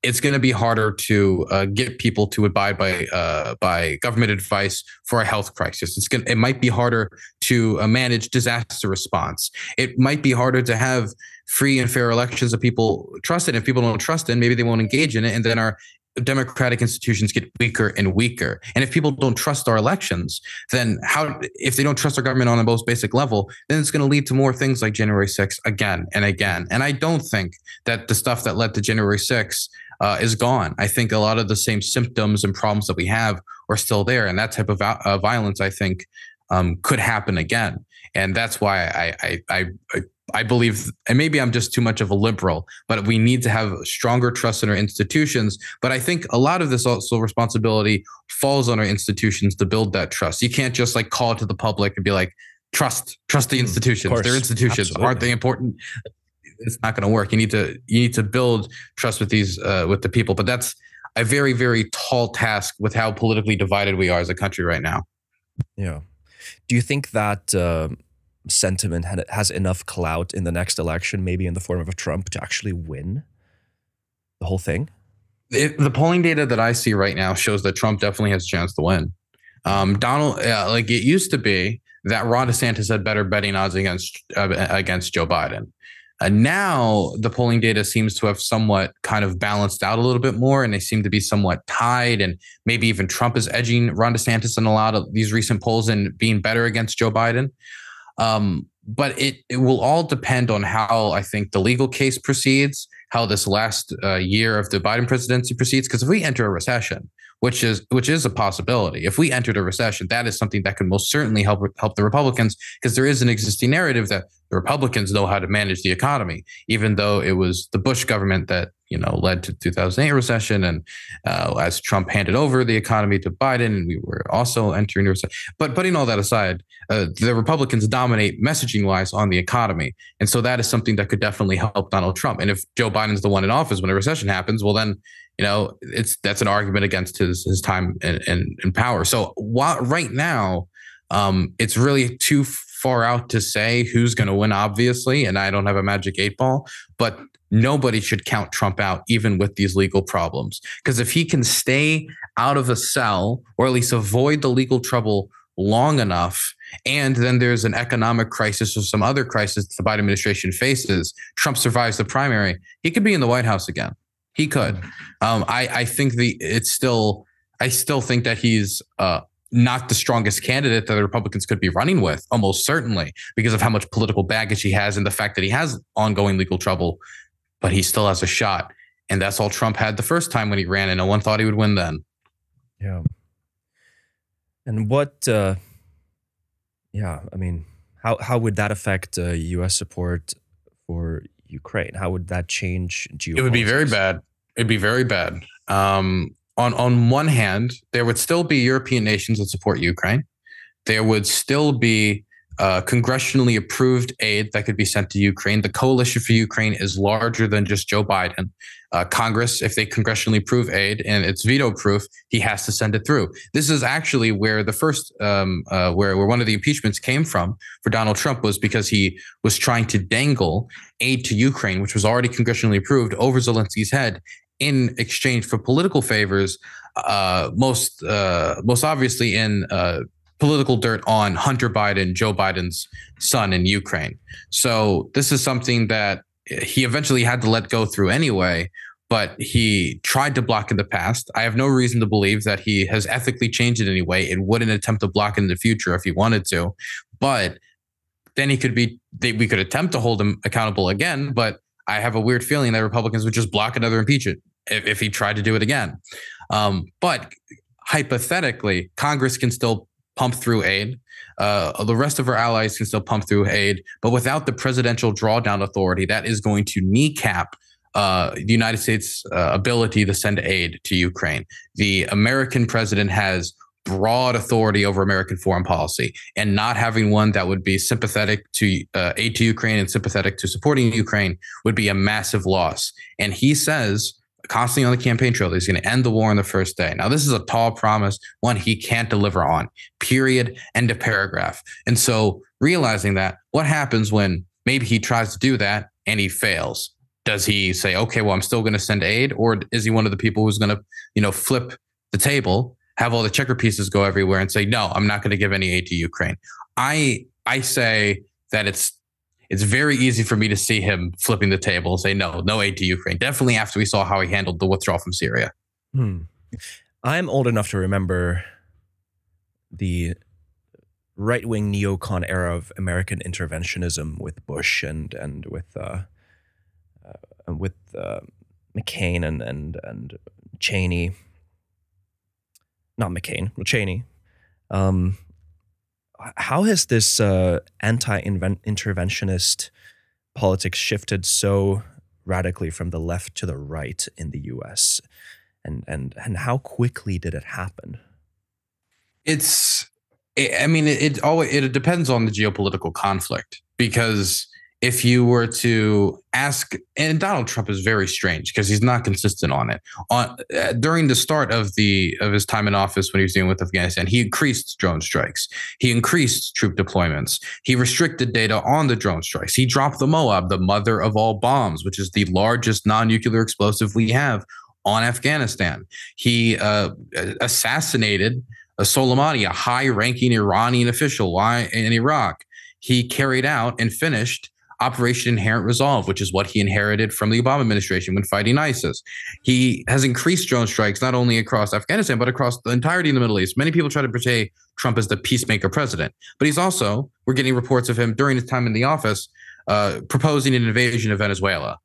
S2: it's going to be harder to uh, get people to abide by uh, by government advice for a health crisis. It's going it might be harder to uh, manage disaster response. It might be harder to have free and fair elections that people trust in. If people don't trust in, maybe they won't engage in it, and then our democratic institutions get weaker and weaker. And if people don't trust our elections, then how, if they don't trust our government on the most basic level, then it's going to lead to more things like January 6th again and again. And I don't think that the stuff that led to January 6th uh, is gone. I think a lot of the same symptoms and problems that we have are still there. And that type of uh, violence, I think, um, could happen again. And that's why I, I, I, I believe, and maybe I'm just too much of a liberal, but we need to have stronger trust in our institutions. But I think a lot of this also responsibility falls on our institutions to build that trust. You can't just like call to the public and be like, trust, trust the mm, institutions. They're institutions. Absolutely. Aren't they important? It's not going to work. You need to you need to build trust with these uh, with the people. But that's a very very tall task with how politically divided we are as a country right now.
S1: Yeah. Do you think that? Uh sentiment has enough clout in the next election, maybe in the form of a Trump, to actually win the whole thing?
S2: It, the polling data that I see right now shows that Trump definitely has a chance to win. Um, Donald, uh, like it used to be that Ron DeSantis had better betting odds against uh, against Joe Biden. And now the polling data seems to have somewhat kind of balanced out a little bit more, and they seem to be somewhat tied. And maybe even Trump is edging Ron DeSantis in a lot of these recent polls and being better against Joe Biden. Um, but it, it will all depend on how I think the legal case proceeds, how this last uh, year of the Biden presidency proceeds. Because if we enter a recession, which is which is a possibility, if we entered a recession, that is something that could most certainly help help the Republicans because there is an existing narrative that the Republicans know how to manage the economy, even though it was the Bush government that you know led to 2008 recession, and uh, as Trump handed over the economy to Biden, and we were also entering a recession. But putting all that aside, uh, the Republicans dominate messaging wise on the economy, and so that is something that could definitely help Donald Trump. And if Joe Biden's the one in office when a recession happens, well then you know it's that's an argument against his his time in, in power. So while right now. Um, it's really too far out to say who's going to win, obviously, and I don't have a magic eight ball, but nobody should count Trump out, even with these legal problems. Because if he can stay out of a cell or at least avoid the legal trouble long enough, and then there's an economic crisis or some other crisis that the Biden administration faces, Trump survives the primary, he could be in the White House again. He could. Um, I, I think the it's still I still think that he's uh, not the strongest candidate that the Republicans could be running with, almost certainly, because of how much political baggage he has and the fact that he has ongoing legal trouble, but he still has a shot. And that's all Trump had the first time when he ran, and no one thought he would win then.
S1: Yeah. And what, uh, yeah, I mean, how, how would that affect uh, U.S. support for Ukraine? How would that change
S2: geopolitics? It would be very bad. It'd be very bad. Um, on on one hand, there would still be European nations that support Ukraine. There would still be uh, congressionally approved aid that could be sent to Ukraine. The coalition for Ukraine is larger than just Joe Biden. Uh, Congress, if they congressionally approve aid and it's veto proof, he has to send it through. This is actually where the first, um, uh, where, where one of the impeachments came from for Donald Trump was because he was trying to dangle aid to Ukraine, which was already congressionally approved, over Zelensky's head in exchange for political favors, uh, most uh, most obviously in uh, political dirt on Hunter Biden, Joe Biden's son in Ukraine. So this is something that he eventually had to let go through anyway. But he tried to block in the past. I have no reason to believe that he has ethically changed in any way and wouldn't attempt to block in the future if he wanted to. But then he could be, they, we could attempt to hold him accountable again. But I have a weird feeling that Republicans would just block another impeachment if, if he tried to do it again. Um, but hypothetically, Congress can still pump through aid. Uh, the rest of our allies can still pump through aid, but without the presidential drawdown authority, that is going to kneecap uh, the United States' uh, ability to send aid to Ukraine. The American president has broad authority over American foreign policy, and not having one that would be sympathetic to uh, aid to Ukraine and sympathetic to supporting Ukraine would be a massive loss. And he says constantly on the campaign trail that he's going to end the war on the first day. Now, this is a tall promise, one he can't deliver on, period, end of paragraph. And so, realizing that, what happens when maybe he tries to do that and he fails? Does he say, okay, well, I'm still going to send aid? Or is he one of the people who's going to, you know, flip the table, have all the checker pieces go everywhere and say, no, I'm not going to give any aid to Ukraine? I, I say that it's it's very easy for me to see him flipping the table and say, no, no aid to Ukraine. Definitely after we saw how he handled the withdrawal from Syria.
S1: Hmm. I'm old enough to remember the right wing neocon era of American interventionism with Bush and and with uh, uh, with uh, McCain and and and Cheney. Not McCain, Cheney. Um, how has this uh, anti-interventionist politics shifted so radically from the left to the right in the U.S. and and and how quickly did it happen?
S2: It's, I mean, it, it always it depends on the geopolitical conflict because if you were to ask, and Donald Trump is very strange because he's not consistent on it. On uh, during the start of the of his time in office when he was dealing with Afghanistan, he increased drone strikes. He increased troop deployments. He restricted data on the drone strikes. He dropped the Moab, the mother of all bombs, which is the largest non-nuclear explosive we have on Afghanistan. He uh, assassinated a Soleimani, a high-ranking Iranian official in Iraq. He carried out and finished Operation Inherent Resolve, which is what he inherited from the Obama administration when fighting ISIS. He has increased drone strikes not only across Afghanistan, but across the entirety of the Middle East. Many people try to portray Trump as the peacemaker president, but he's also, we're getting reports of him during his time in the office, uh, proposing an invasion of Venezuela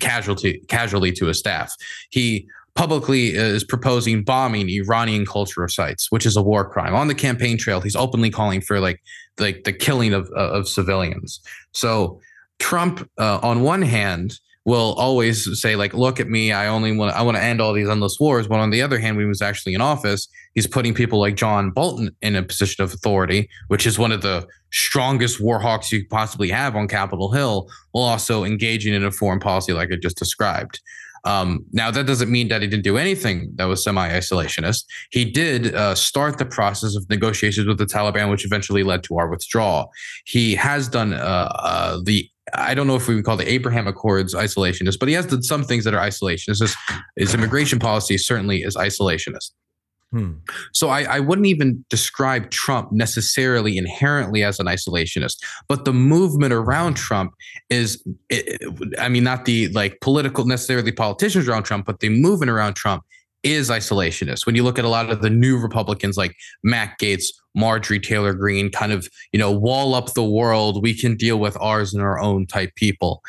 S2: casualty, casually to his staff. He publicly is proposing bombing Iranian cultural sites, which is a war crime. On the campaign trail, he's openly calling for like like the killing of of civilians. So Trump, uh, on one hand, will always say like, "Look at me! I only want I want to end all these endless wars." But on the other hand, when he was actually in office, he's putting people like John Bolton in a position of authority, which is one of the strongest war hawks you could possibly have on Capitol Hill, while also engaging in a foreign policy like I just described. Um, now, that doesn't mean that he didn't do anything that was semi isolationist. He did uh, start the process of negotiations with the Taliban, which eventually led to our withdrawal. He has done uh, uh, the I don't know if we would call the Abraham Accords isolationist, but he has done some things that are isolationist. His, his immigration policy certainly is isolationist. Hmm. So I, I, wouldn't even describe Trump necessarily inherently as an isolationist, but the movement around Trump is, I mean, not the like political necessarily politicians around Trump, but the movement around Trump is isolationist. When you look at a lot of the new Republicans like Matt Gaetz, Marjorie Taylor Greene, kind of, you know, wall up the world, we can deal with ours and our own type people.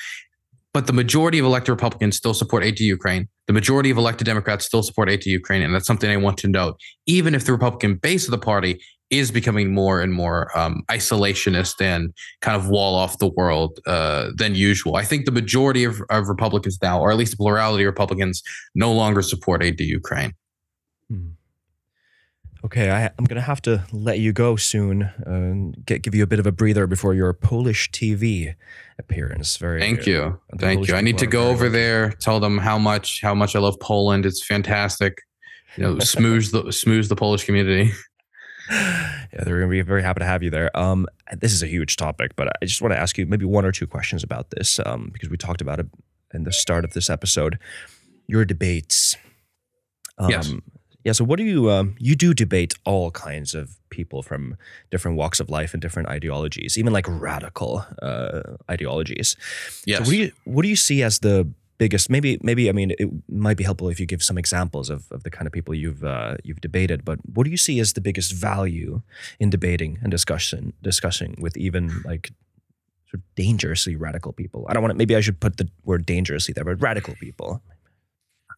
S2: But the majority of elected Republicans still support aid to Ukraine. The majority of elected Democrats still support aid to Ukraine. And that's something I want to note. Even if the Republican base of the party is becoming more and more um, isolationist and kind of wall off the world uh, than usual. I think the majority of, of, Republicans now, or at least the plurality of Republicans, no longer support aid to Ukraine. Hmm.
S1: Okay, I, am going to have to let you go soon. Uh, get, give you a bit of a breather before your Polish TV appearance. Very.
S2: Thank you, uh, thank Polish you. I need to go over there, tell them how much how much I love Poland. It's fantastic. You know, smooth the smooth the Polish community. <laughs>
S1: yeah, they're going to be very happy to have you there. Um, this is a huge topic, but I just want to ask you maybe one or two questions about this um, because we talked about it in the start of this episode. Your debates.
S2: Um, yes
S1: yeah. So, what do you um, you do debate all kinds of people from different walks of life and different ideologies, even like radical uh, ideologies.
S2: Yes.
S1: So what do you what do you see as the biggest? Maybe maybe I mean it might be helpful if you give some examples of, of the kind of people you've uh, you've debated. But what do you see as the biggest value in debating and discussion discussing with even like sort of dangerously radical people? I don't want to. Maybe I should put the word dangerously there, but radical people.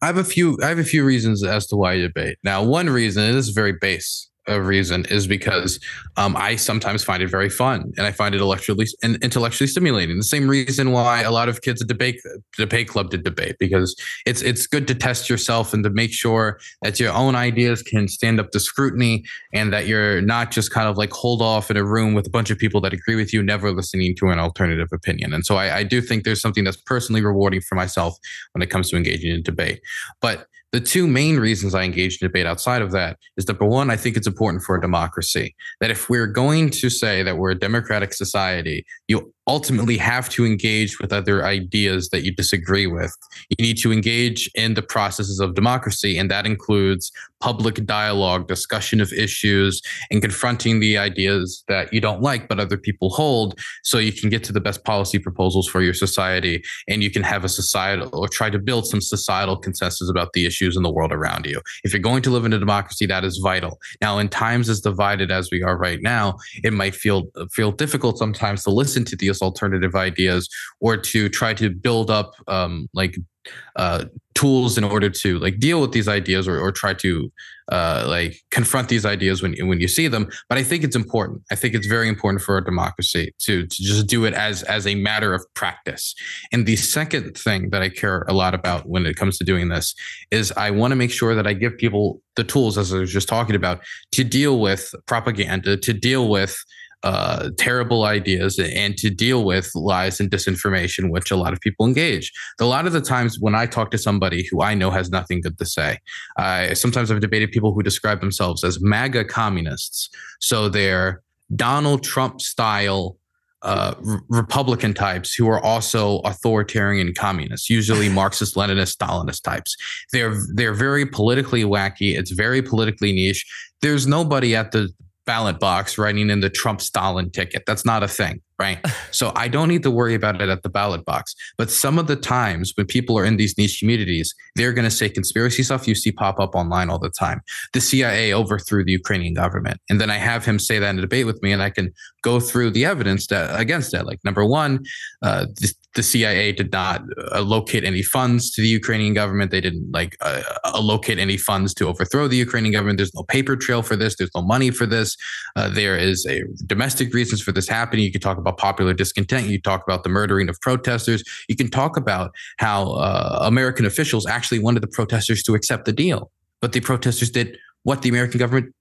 S2: I have a few. I have a few reasons as to why I debate. Now, one reason, and this is very base, a reason is because um, I sometimes find it very fun and I find it intellectually and intellectually stimulating. The same reason why a lot of kids at debate debate club did debate because it's it's good to test yourself and to make sure that your own ideas can stand up to scrutiny and that you're not just kind of like hold off in a room with a bunch of people that agree with you, never listening to an alternative opinion. And so I, I do think there's something that's personally rewarding for myself when it comes to engaging in debate. But the two main reasons I engage in debate outside of that is number one, I think it's important for a democracy that if we're going to say that we're a democratic society, you ultimately have to engage with other ideas that you disagree with. You need to engage in the processes of democracy, and that includes public dialogue, discussion of issues, and confronting the ideas that you don't like but other people hold so you can get to the best policy proposals for your society and you can have a societal or try to build some societal consensus about the issues in the world around you. If you're going to live in a democracy, that is vital. Now, in times as divided as we are right now, it might feel feel difficult sometimes to listen to alternative ideas or to try to build up um, like uh, tools in order to like deal with these ideas or, or try to uh, like confront these ideas when when you see them. But I think it's important. I think it's very important for a democracy to to just do it as as a matter of practice. And the second thing that I care a lot about when it comes to doing this is I want to make sure that I give people the tools, as I was just talking about, to deal with propaganda, to deal with uh, terrible ideas and to deal with lies and disinformation, which a lot of people engage. A lot of the times when I talk to somebody who I know has nothing good to say, I sometimes I've debated people who describe themselves as MAGA communists. So they're Donald Trump style uh, Republican types who are also authoritarian communists, usually <laughs> Marxist, Leninist, Stalinist types. They're they're very politically wacky. It's very politically niche. There's nobody at the ballot box writing in the Trump Stalin ticket. That's not a thing right? so I don't need to worry about it at the ballot box. But some of the times when people are in these niche communities, they're going to say conspiracy stuff you see pop up online all the time. The CIA overthrew the Ukrainian government. And then I have him say that in a debate with me, and I can go through the evidence that, against that. Like, number one, uh, the, the, CIA did not uh, allocate any funds to the Ukrainian government. They didn't like uh, allocate any funds to overthrow the Ukrainian government. There's no paper trail for this. There's no money for this. Uh, there is a domestic reasons for this happening. You could talk about popular discontent. You talk about the murdering of protesters. You can talk about how uh, American officials actually wanted the protesters to accept the deal, but the protesters did what the American government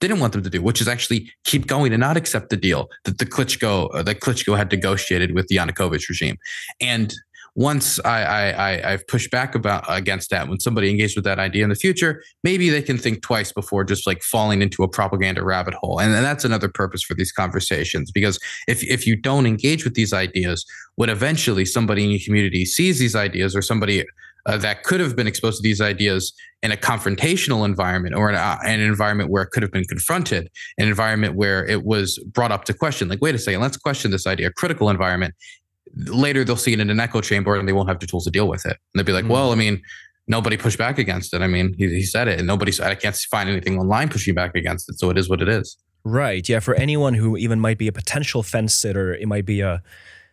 S2: didn't want them to do, which is actually keep going and not accept the deal that the Klitschko that Klitschko had negotiated with the Yanukovych regime. And once I, I, I have pushed back about against that, when somebody engaged with that idea in the future, maybe they can think twice before just like falling into a propaganda rabbit hole. And, and that's another purpose for these conversations because if if you don't engage with these ideas, when eventually somebody in your community sees these ideas or somebody uh, that could have been exposed to these ideas in a confrontational environment or in a, an environment where it could have been confronted, an environment where it was brought up to question. Like, wait a second, let's question this idea, critical environment later they'll see it in an echo chamber and they won't have the tools to deal with it. And they'll be like, mm-hmm. well, I mean, nobody pushed back against it. I mean, he, he said it and nobody, I can't find anything online pushing back against it. So it is what it is.
S1: Right. Yeah. For anyone who even might be a potential fence sitter, it might be a,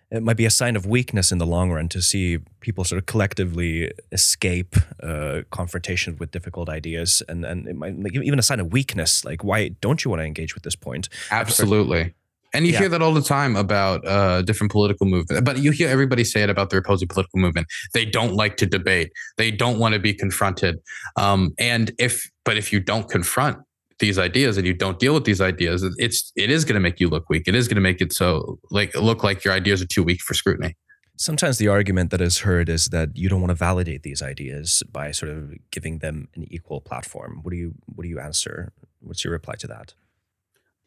S1: it might be a sign of weakness in the long run to see people sort of collectively escape uh, confrontation with difficult ideas, and and it might like, even a sign of weakness. Like, why don't you want to engage with this point?
S2: Absolutely. And you yeah. hear that all the time about uh, different political movements, but you hear everybody say it about their opposing political movement. They don't like to debate. They don't want to be confronted. Um, and if, but if you don't confront these ideas and you don't deal with these ideas, it's it is going to make you look weak. It is going to make it so like look like your ideas are too weak for scrutiny.
S1: Sometimes the argument that is heard is that you don't want to validate these ideas by sort of giving them an equal platform. What do you what do you answer? What's your reply to that?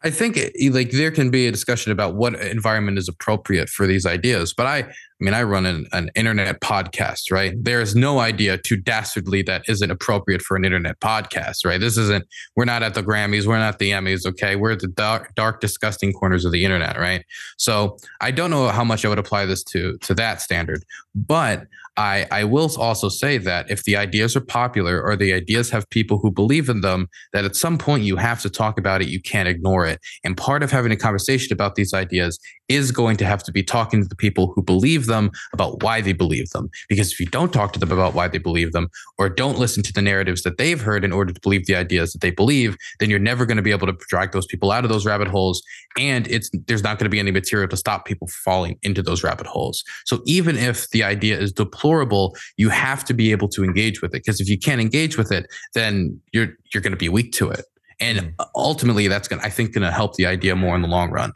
S2: I think it, like there can be a discussion about what environment is appropriate for these ideas, but I I mean, I run an, an internet podcast, right? There is no idea too dastardly that isn't appropriate for an internet podcast, right? This isn't, we're not at the Grammys, we're not the Emmys, okay? We're at the dark, dark, disgusting corners of the internet, right? So I don't know how much I would apply this to to that standard, but I, I will also say that if the ideas are popular or the ideas have people who believe in them, that at some point you have to talk about it. You can't ignore it. And part of having a conversation about these ideas is going to have to be talking to the people who believe them about why they believe them. Because if you don't talk to them about why they believe them or don't listen to the narratives that they've heard in order to believe the ideas that they believe, then you're never going to be able to drag those people out of those rabbit holes. And it's there's not going to be any material to stop people falling into those rabbit holes. So even if the idea is deplorable, you have to be able to engage with it. Because if you can't engage with it, then you're you're going to be weak to it. And mm. ultimately, that's going to, I think, going to help the idea more in the long run.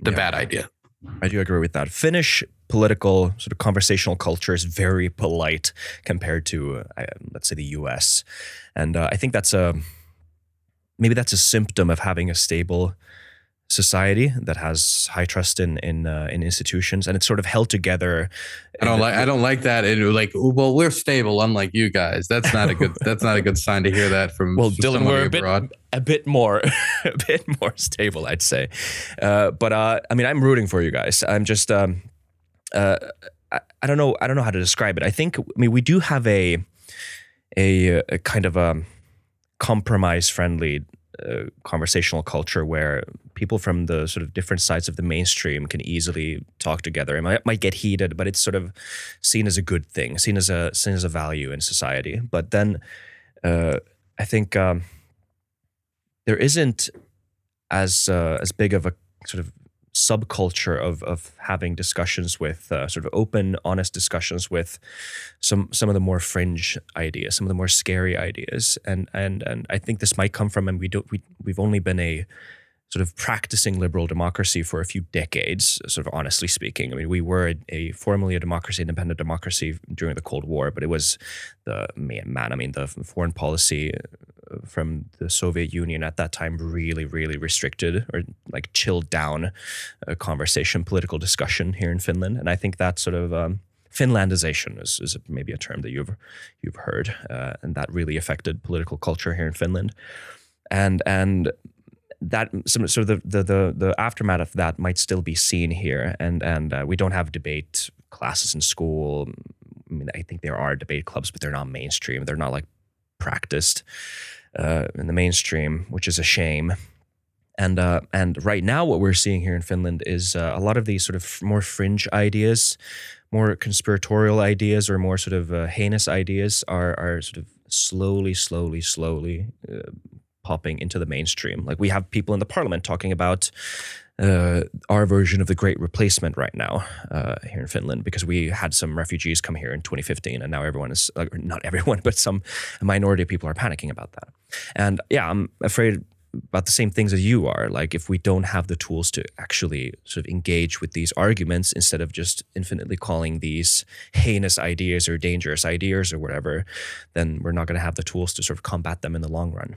S2: The yeah. bad idea.
S1: I do agree with that. Finnish political sort of conversational culture is very polite compared to, uh, let's say, the U.S. And uh, I think that's a maybe that's a symptom of having a stable society that has high trust in in uh, in institutions, and it's sort of held together.
S2: I don't like I don't like that. It like well, we're stable, unlike you guys. That's not a good <laughs> that's not a good sign to hear that from.
S1: Well, Dylan, we're a bit
S2: abroad.
S1: a bit more <laughs> a bit more stable, I'd say. Uh, but uh, I mean, I'm rooting for you guys. I'm just um, uh, I, I don't know I don't know how to describe it. I think I mean we do have a a, a kind of a compromise friendly uh, conversational culture where people from the sort of different sides of the mainstream can easily talk together. It might, might get heated, but it's sort of seen as a good thing, seen as a seen as a value in society. But then, uh, I think um, there isn't as uh, as big of a sort of subculture of of having discussions with uh, sort of open, honest discussions with some some of the more fringe ideas, some of the more scary ideas, and and and I think this might come from, and we don't we we've only been a sort of practicing liberal democracy for a few decades, sort of honestly speaking. I mean, we were a, a formally a democracy, independent democracy during the Cold War, but it was the man. I mean, the foreign policy uh, from the Soviet Union at that time really, really restricted or like chilled down a conversation, political discussion here in Finland, and I think that sort of. Um, Finlandization is, is maybe a term that you've you've heard, uh, and that really affected political culture here in Finland. And and that some sort of the, the the aftermath of that might still be seen here, and and uh, we don't have debate classes in school. I mean, I think there are debate clubs, but they're not mainstream. They're not like practiced uh, in the mainstream, which is a shame. And uh, and right now, what we're seeing here in Finland is uh, a lot of these sort of more fringe ideas, more conspiratorial ideas, or more sort of uh, heinous ideas are are sort of slowly, slowly, slowly uh, popping into the mainstream. Like we have people in the parliament talking about uh, our version of the Great Replacement right now uh, here in Finland because we had some refugees come here in 2015, and now everyone is uh, not <laughs> everyone, but some minority of people are panicking about that. And yeah, I'm afraid about the same things as you are. Like if we don't have the tools to actually sort of engage with these arguments instead of just infinitely calling these heinous ideas or dangerous ideas or whatever, then we're not going to have the tools to sort of combat them in the long run.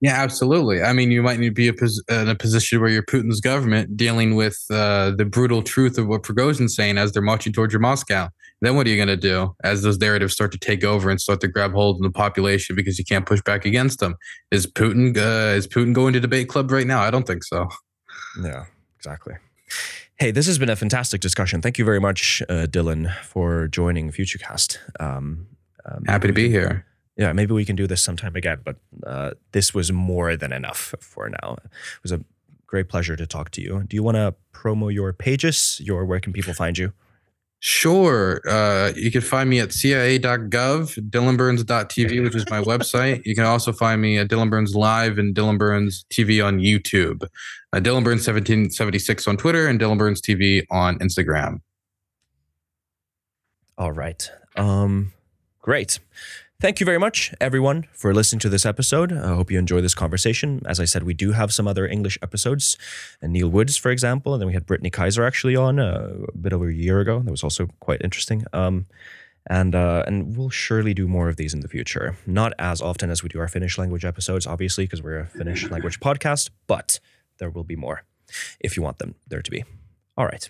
S2: Yeah, absolutely. I mean, you might need to be a pos- in a position where you're Putin's government dealing with uh, the brutal truth of what Prigozhin's saying as they're marching towards your Moscow. Then what are you going to do as those narratives start to take over and start to grab hold of the population because you can't push back against them? Is Putin uh, is Putin going to debate club right now? I don't think so.
S1: Yeah, exactly. Hey, this has been a fantastic discussion. Thank you very much, uh, Dylan, for joining Futucast. Um,
S2: um, Happy to be here
S1: yeah, maybe we can do this sometime again. But uh, this was more than enough for now. It was a great pleasure to talk to you. Do you want to promo your pages? Your where can people find you?
S2: Sure. Uh, you can find me at cia.gov, dylanburns.tv, which is my website. You can also find me at Dylan Burns Live and Dylan Burns TV on YouTube. Uh, Dylan Burns 1776 on Twitter and Dylan Burns TV on Instagram.
S1: All right. Um, great. Thank you very much, everyone, for listening to this episode. I hope you enjoy this conversation. As I said, we do have some other English episodes, and Neil Woods, for example, and then we had Brittany Kaiser actually on uh, a bit over a year ago. That was also quite interesting. Um, and uh, and we'll surely do more of these in the future. Not as often as we do our Finnish language episodes, obviously, because we're a Finnish language podcast, but there will be more if you want them there to be. All right.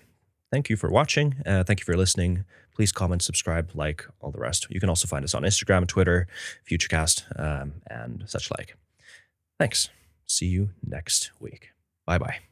S1: Thank you for watching. Uh, thank you for listening please comment, subscribe, like, all the rest. You can also find us on Instagram, Twitter, Futucast, um, and such like. Thanks. See you next week. Bye bye.